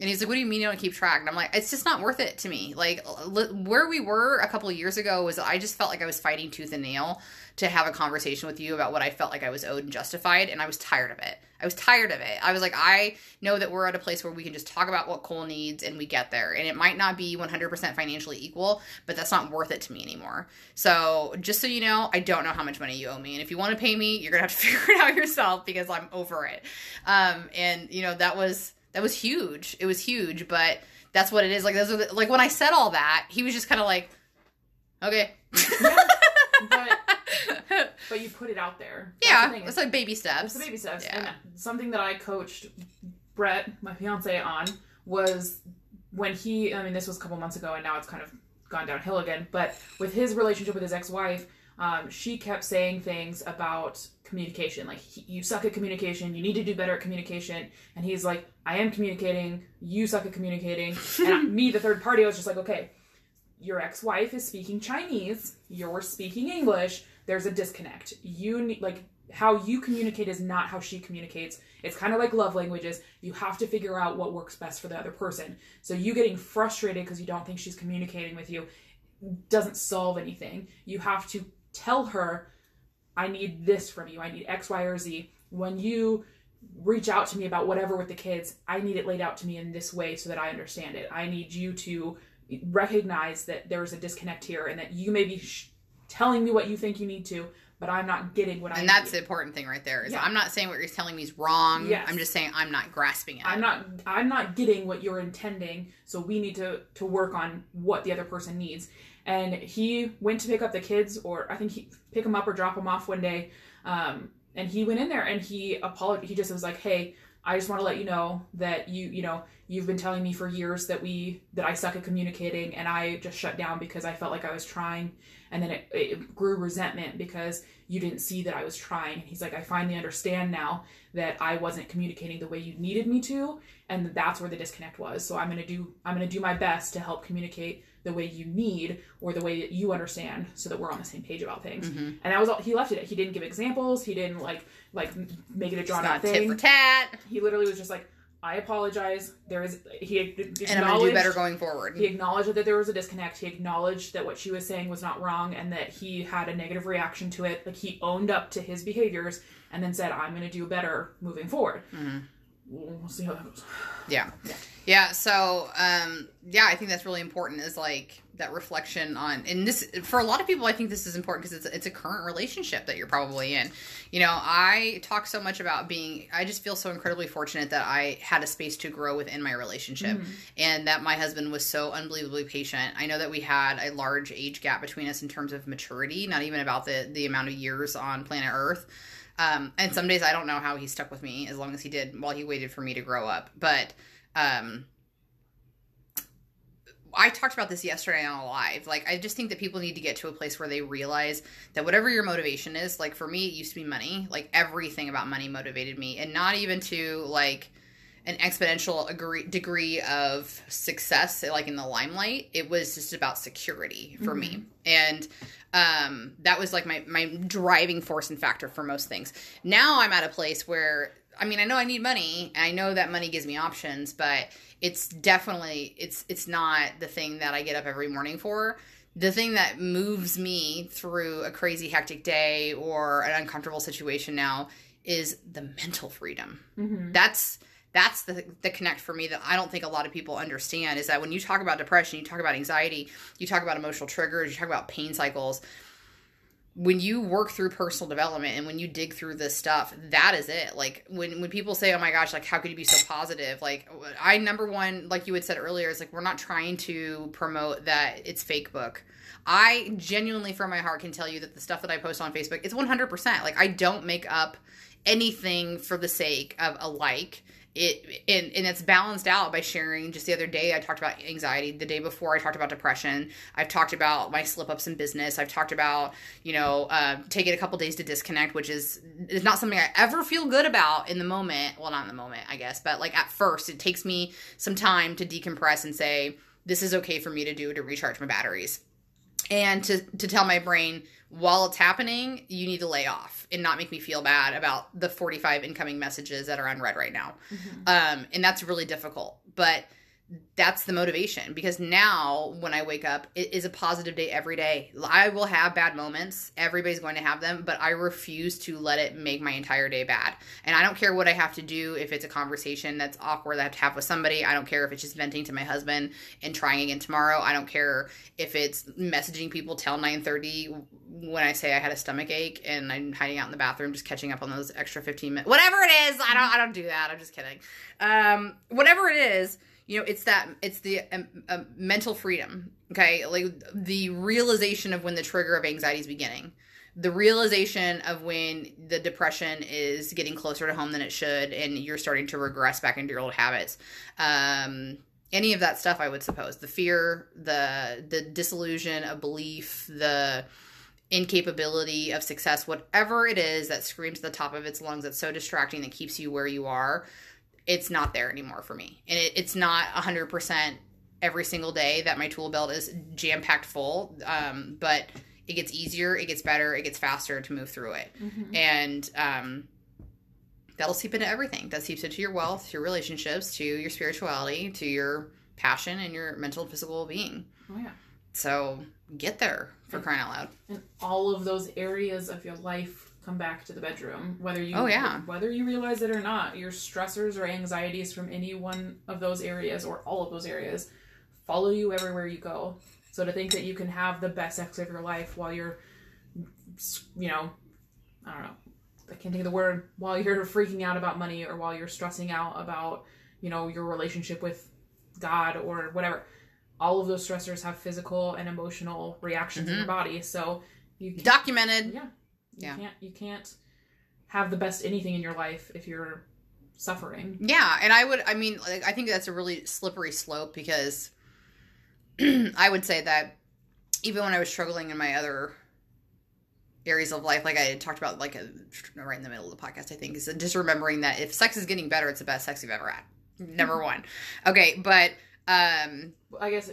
And he's like what do you mean you don't keep track? And i'm like it's just not worth it to me. Like li- where we were a couple of years ago was i just felt like i was fighting tooth and nail to have a conversation with you about what i felt like i was owed and justified and i was tired of it. I was tired of it. I was like i know that we're at a place where we can just talk about what cole needs and we get there. And it might not be 100% financially equal but that's not worth it to me anymore. So just so you know i don't know how much money you owe me. And if you want to pay me you're gonna have to figure it out yourself because i'm over it. Um, and you know that was that was huge. It was huge but that's what it is. Like those are the, like when I said all that, he was just kind of like, okay. But you put it out there. Yeah, the it's like baby steps. It's the baby steps. Yeah. And something that I coached Brett, my fiance, on was when he, I mean, this was a couple months ago and now it's kind of gone downhill again, but with his relationship with his ex wife, um, she kept saying things about communication. Like, he, you suck at communication. You need to do better at communication. And he's like, I am communicating. You suck at communicating. And I- me, the third party, I was just like, okay, your ex-wife is speaking Chinese, you're speaking English, there's a disconnect. You need like how you communicate is not how she communicates. It's kind of like love languages. You have to figure out what works best for the other person. So you getting frustrated because you don't think she's communicating with you doesn't solve anything. You have to tell her I need this from you. I need X, Y, or Z. When you reach out to me about whatever with the kids, I need it laid out to me in this way so that I understand it. I need you to recognize that there is a disconnect here and that you may be sh- telling me what you think you need to, but I'm not getting what I and need. that's the important thing right there. Is Yeah. I'm not saying what you're telling me is wrong. Yes. I'm just saying I'm not grasping it. I'm not I'm not getting what you're intending, so we need to to work on what the other person needs. And he went to pick up the kids, or I think he pick them up or drop them off one day. Um, and he went in there and he apologized. He just was like, "Hey, I just want to let you know that you you know you've been telling me for years that we that I suck at communicating, and I just shut down because I felt like I was trying, and then it, it grew resentment because you didn't see that I was trying. And he's like, I finally understand now that I wasn't communicating the way you needed me to, and that's where the disconnect was. So I'm gonna do I'm gonna do my best to help communicate the way you need or the way that you understand, so that we're on the same page about things. Mm-hmm. And that was all he left it. He didn't give examples. He didn't like like make it a drawn not out tit thing. for tat, He literally was just like, I apologize. There is he acknowledged and I'm gonna do better going forward. he acknowledged that there was a disconnect. He acknowledged that what she was saying was not wrong and that he had a negative reaction to it. Like he owned up to his behaviors and then said, I'm going to do better moving forward. Mm-hmm. We'll, see how that goes. Yeah. Yeah. Yeah. So, um, yeah, I think that's really important is like that reflection on, and this, for a lot of people, I think this is important because it's, it's a current relationship that you're probably in. You know, I talk so much about being, I just feel so incredibly fortunate that I had a space to grow within my relationship and that my husband was so unbelievably patient. I know that we had a large age gap between us in terms of maturity, not even about the, the amount of years on planet Earth. Um, and some days I don't know how he stuck with me as long as he did while he waited for me to grow up. But um, I talked about this yesterday on a live. Like, I just think that people need to get to a place where they realize that whatever your motivation is, like for me, it used to be money. Like everything about money motivated me, and not even to like an exponential agree- degree of success, like in the limelight. It was just about security for me, and um, that was like my my driving force and factor for most things. Now I'm at a place where I mean, I know I need money, and I know that money gives me options, but it's definitely it's it's not the thing that I get up every morning for. The thing that moves me through a crazy hectic day or an uncomfortable situation now is the mental freedom. Mm-hmm. That's that's the the connect for me that I don't think a lot of people understand is that when you talk about depression, you talk about anxiety, you talk about emotional triggers, you talk about pain cycles, when you work through personal development and when you dig through this stuff that is it. Like when when people say oh my gosh like how could you be so positive? Like i number one like you had said earlier is like we're not trying to promote that it's fake book. I genuinely from my heart can tell you that the stuff that i post on facebook it's 100% like i don't make up anything for the sake of a like it and, and it's balanced out by sharing. Just the other day i talked about anxiety. The day before i talked about depression. I've talked about my slip ups in business. I've talked about you know uh, taking a couple days to disconnect which is is not something i ever feel good about in the moment. Well not in the moment i guess but like at first it takes me some time to decompress and say this is okay for me to do to recharge my batteries. And to to tell my brain while it's happening you need to lay off and not make me feel bad about the 45 incoming messages that are unread right now. Um, and that's really difficult but that's the motivation because now when i wake up it is a positive day every day. I will have bad moments. Everybody's going to have them but i refuse to let it make my entire day bad. And i don't care what i have to do. If it's a conversation that's awkward that i have to have with somebody. I don't care if it's just venting to my husband and trying again tomorrow. I don't care if it's messaging people till 9.30 when i say i had a stomach ache and i'm hiding out in the bathroom just catching up on those extra 15 minutes whatever it is. I don't i don't do that. I'm just kidding. Um whatever it is you know it's that it's the um, um, mental freedom okay? Like the realization of when the trigger of anxiety is beginning. The realization of when the depression is getting closer to home than it should and you're starting to regress back into your old habits. Um any of that stuff i would suppose. The fear the the disillusion of belief the incapability of success whatever it is that screams at the top of its lungs that's so distracting that keeps you where you are it's not there anymore for me. And it, it's not 100% every single day that my tool belt is jam packed full um, but it gets easier it gets better it gets faster to move through it. Mhm. and um, that'll seep into everything. That seeps into your wealth your relationships to your spirituality to your passion and your mental and physical being. Oh yeah. so get there for crying out loud. And all of those areas of your life come back to the bedroom, whether you Oh, yeah. whether you realize it or not. Your stressors or anxieties from any one of those areas or all of those areas follow you everywhere you go. So to think that you can have the best sex of your life while you're, you know, I don't know, I can't think of the word, while you're freaking out about money or while you're stressing out about, you know, your relationship with God or whatever. All of those stressors have physical and emotional reactions in your mm-hmm. body. So you documented yeah, you Yeah. can't you can't have the best anything in your life if you're suffering. Yeah, and I would I mean like I think that's a really slippery slope because I would say that even when I was struggling in my other areas of life like I talked about like a, right in the middle of the podcast I think is just remembering that if sex is getting better it's the best sex you've ever had. Number 1. Okay, but um I guess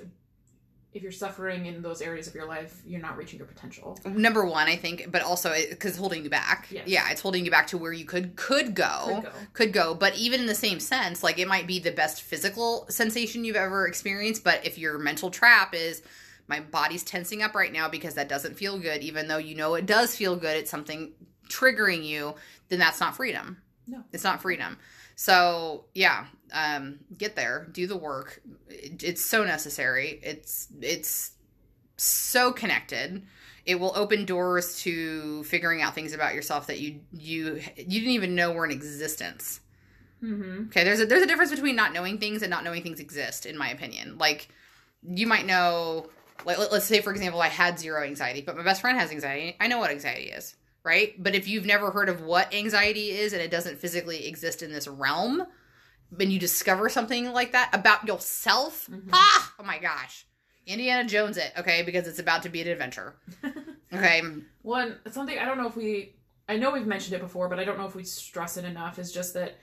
if you're suffering in those areas of your life, you're not reaching your potential. number 1 I think but also cuz holding you back. Yes. Yeah, it's holding you back to where you could could go. Could go. could go but even in the same sense like it might be the best physical sensation you've ever experienced but if your mental trap is my body's tensing up right now because that doesn't feel good even though you know it does feel good it's something triggering you then that's not freedom No. it's not freedom so yeah um get there do the work It- it's so necessary it's it's so connected it will open doors to figuring out things about yourself that you you you didn't even know were in existence Mm-hmm. Okay, there's a there's a difference between not knowing things and not knowing things exist, in my opinion. Like, you might know, like let- let's say for example, I had zero anxiety, but my best friend has anxiety. I know what anxiety is, right? But if you've never heard of what anxiety is and it doesn't physically exist in this realm, when you discover something like that about yourself, Mhm. ah, oh my gosh, Indiana Jones it, okay, because it's about to be an adventure. Okay, One something I don't know if we I know we've mentioned it before, but I don't know if we stress it enough is just that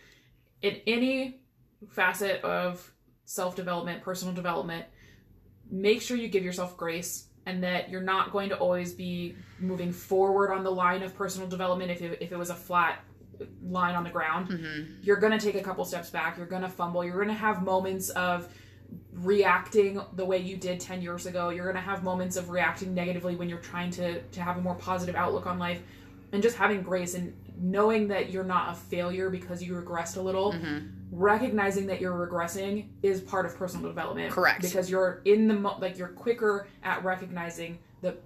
in any facet of self development, personal development, make sure you give yourself grace and that you're not going to always be moving forward on the line of personal development if it, if it was a flat line on the ground. hmm You're going to take a couple steps back, you're going to fumble, you're going to have moments of reacting the way you did 10 years ago. You're going to have moments of reacting negatively when you're trying to to have a more positive outlook on life and just having grace and knowing that you're not a failure because you regressed a little. hmm Recognizing that you're regressing is part of personal development. Correct. Because you're in the mo- like you're quicker at recognizing the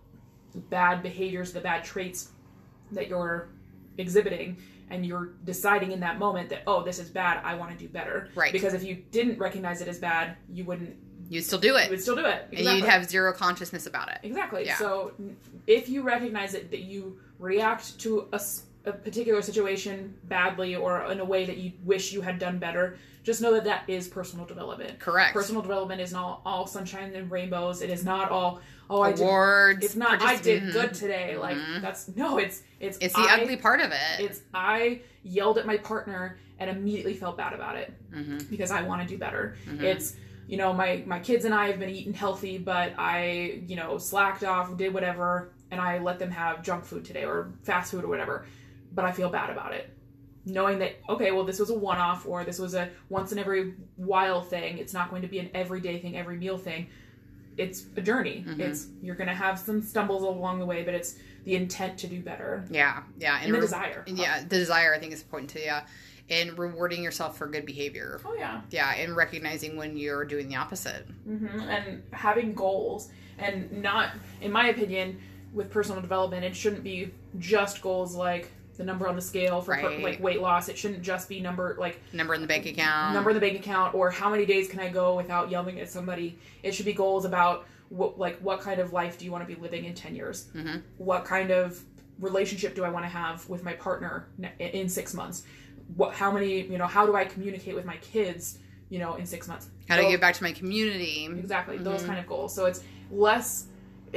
bad behaviors, the bad traits that you're exhibiting and you're deciding in that moment that oh this is bad i want to do better Right. because if you didn't recognize it as bad you wouldn't you'd still do it you would still do it exactly. and you'd have zero consciousness about it. exactly Yeah. so if you recognize it that you react to a, a particular situation badly or in a way that you wish you had done better just know that that is personal development Correct. personal development is not all sunshine and rainbows it is not all oh i did Awards. it's not i partic- did mhm. good today like Mhm. that's no it's it's It's the I- ugly part of it. it's I yelled at my partner and immediately felt bad about it hmm because I want to do better. Mhm. It's you know my my kids and I have been eating healthy, but I you know slacked off, did whatever, and I let them have junk food today or fast food or whatever, but I feel bad about it. Knowing that okay, well this was a one off or this was a once in every while thing. It's not going to be an everyday thing, every meal thing. It's a journey. Mhm. It's you're gonna have some stumbles along the way, but it's the intent to do better Yeah, yeah, and the re- desire. Yeah, the desire I think is important to yeah, and rewarding yourself for good behavior. Oh yeah. Yeah, and recognizing when you're doing the opposite. hmm and having goals and not in my opinion with personal development it shouldn't be just goals like the number on the scale for Right. like weight loss. It shouldn't just be number like Number in the bank account. number in the bank account or how many days can I go without yelling at somebody. It should be goals about what like what kind of life do you want to be living in 10 years? Mhm. What kind of relationship do I want to have with my partner in 6 months? What how many, you know, how do I communicate with my kids, you know, in 6 months? How to I give back to my community. Exactly, those Mhm. kind of goals. So it's less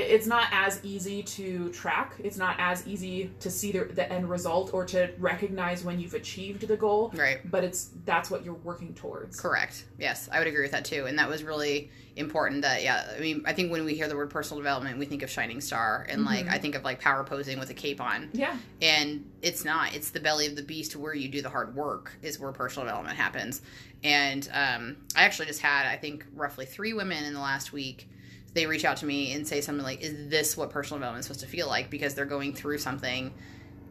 it's not as easy to track. It's not as easy to see the, the end result or to recognize when you've achieved the goal, Right. but it's that's what you're working towards. Correct. Yes, I would agree with that too. And that was really important that yeah, I mean, I think when we hear the word personal development, we think of shining star and like Mhm. I think of like power posing with a cape on. Yeah. And it's not. It's the belly of the beast where you do the hard work is where personal development happens. And um, I actually just had I think roughly 3 women in the last week they reach out to me and say something like is this what personal development is supposed to feel like? Because they're going through something.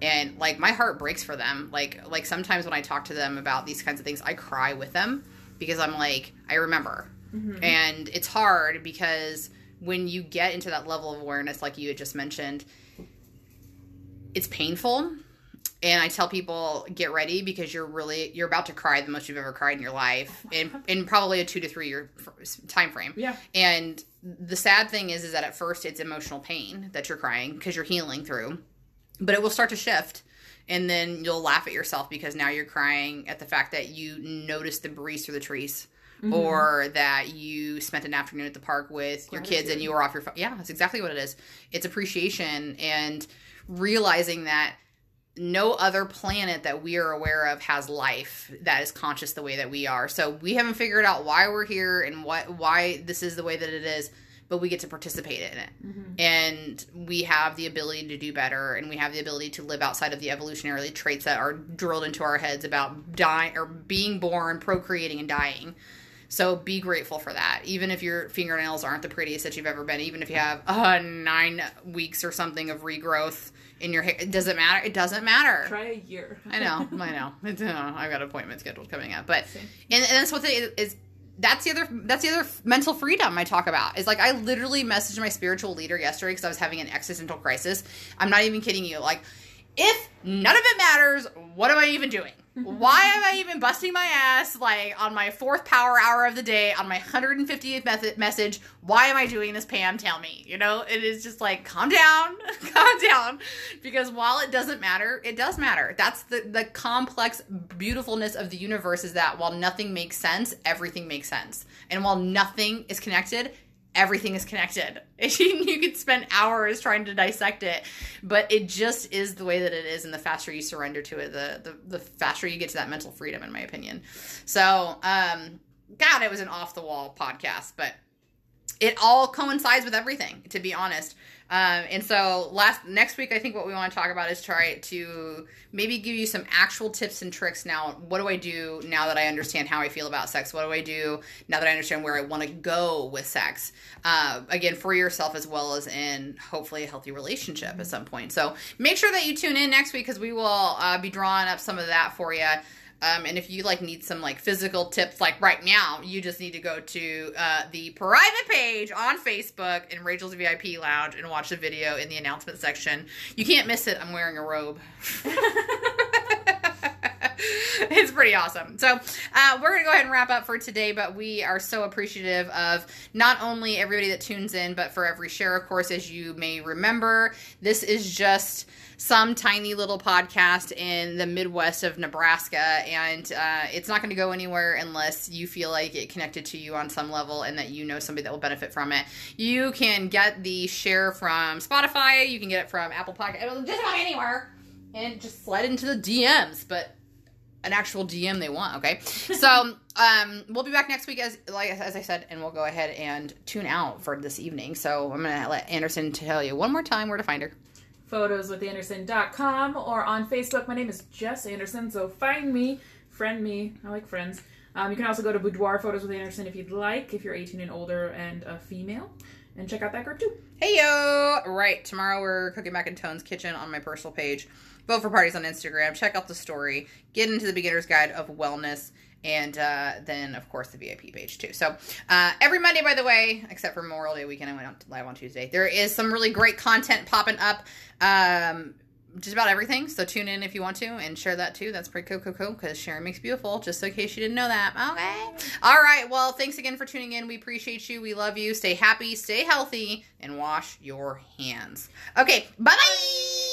And like my heart breaks for them. Like like sometimes when i talk to them about these kinds of things i cry with them because i'm like i remember. Mhm. and it's hard because when you get into that level of awareness like you had just mentioned it's painful. And i tell people get ready because you're really you're about to cry the most you've ever cried in your life in in probably a two to three year time frame Yeah. and the sad thing is, is that at first it's emotional pain that you're crying because you're healing through, but it will start to shift, and then you'll laugh at yourself because now you're crying at the fact that you noticed the breeze through the trees, Mhm. or that you spent an afternoon at the park with your kids and you were off your phone. Yeah, that's exactly what it is. It's appreciation and realizing that no other planet that we are aware of has life that is conscious the way that we are. So we haven't figured out why we're here and what why this is the way that it is, but we get to participate in it. Mhm. And we have the ability to do better and we have the ability to live outside of the evolutionary traits that are drilled into our heads about dying or being born, procreating and dying. So be grateful for that. Even if your fingernails aren't the prettiest that you've ever been, even if you have uh, nine weeks or something of regrowth in your hair, it doesn't matter. It doesn't matter. Try a year. I know, I know. It's, uh, I've got appointment scheduled coming up, but Same. and, and that's what the, is. That's the other. That's the other mental freedom I talk about. Is like I literally messaged my spiritual leader yesterday because I was having an existential crisis. I'm not even kidding you. Like, if none of it matters, what am I even doing? Why am I even busting my ass like on my fourth power hour of the day on my 150th method message? Why am I doing this, Pam? Tell me. You know, it is just like calm down, calm down, because while it doesn't matter, it does matter. That's the the complex beautifulness of the universe is that while nothing makes sense, everything makes sense, and while nothing is connected, everything is connected. you could spend hours trying to dissect it, but it just is the way that it is. And the faster you surrender to it, the the, the faster you get to that mental freedom, in my opinion. So, um, God, it was an off the wall podcast, but it all coincides with everything, to be honest. Um, and so last next week, I think what we want to talk about is try to maybe give you some actual tips and tricks. Now, what do I do now that I understand how I feel about sex? What do I do now that I understand where I want to go with sex? Uh, again, for yourself as well as in hopefully a healthy relationship at some point. So make sure that you tune in next week because we will uh, be drawing up some of that for you. Um, and if you like need some like physical tips, like right now, you just need to go to uh, the private page on Facebook in Rachel's VIP Lounge and watch the video in the announcement section. You can't miss it. I'm wearing a robe. it's pretty awesome. So uh, we're gonna go ahead and wrap up for today, but we are so appreciative of not only everybody that tunes in, but for every share. Of course, as you may remember, this is just some tiny little podcast in the Midwest of Nebraska, and uh, it's not going to go anywhere unless you feel like it connected to you on some level and that you know somebody that will benefit from it. You can get the share from Spotify, you can get it from Apple Podcast, just about anywhere, and just slide into the DMs. But an actual DM they want, okay? So um, we'll be back next week as like as I said, and we'll go ahead and tune out for this evening. So I'm gonna let Anderson tell you one more time where to find her. photoswithanderson.com or on Facebook. My name is Jess Anderson, so find me, friend me. I like friends. Um, you can also go to Boudoir Photos with Anderson if you'd like, if you're 18 and older and a female, and check out that group too. Hey yo! Right, tomorrow we're cooking back in Tone's Kitchen on my personal page. Vote for parties on Instagram. Check out the story. Get into the beginner's guide of wellness. And uh, then, of course, the VIP page too. So, uh, every Monday, by the way, except for Memorial Day weekend, I went out live on Tuesday, there is some really great content popping up. Um, just about everything. So tune in if you want to and share that too. That's pretty cool, cool, cool. Because sharing makes beautiful. Just so in case you didn't know that. Okay. All right. Well, thanks again for tuning in. We appreciate you. We love you. Stay happy. Stay healthy, and wash your hands. Okay. Bye bye.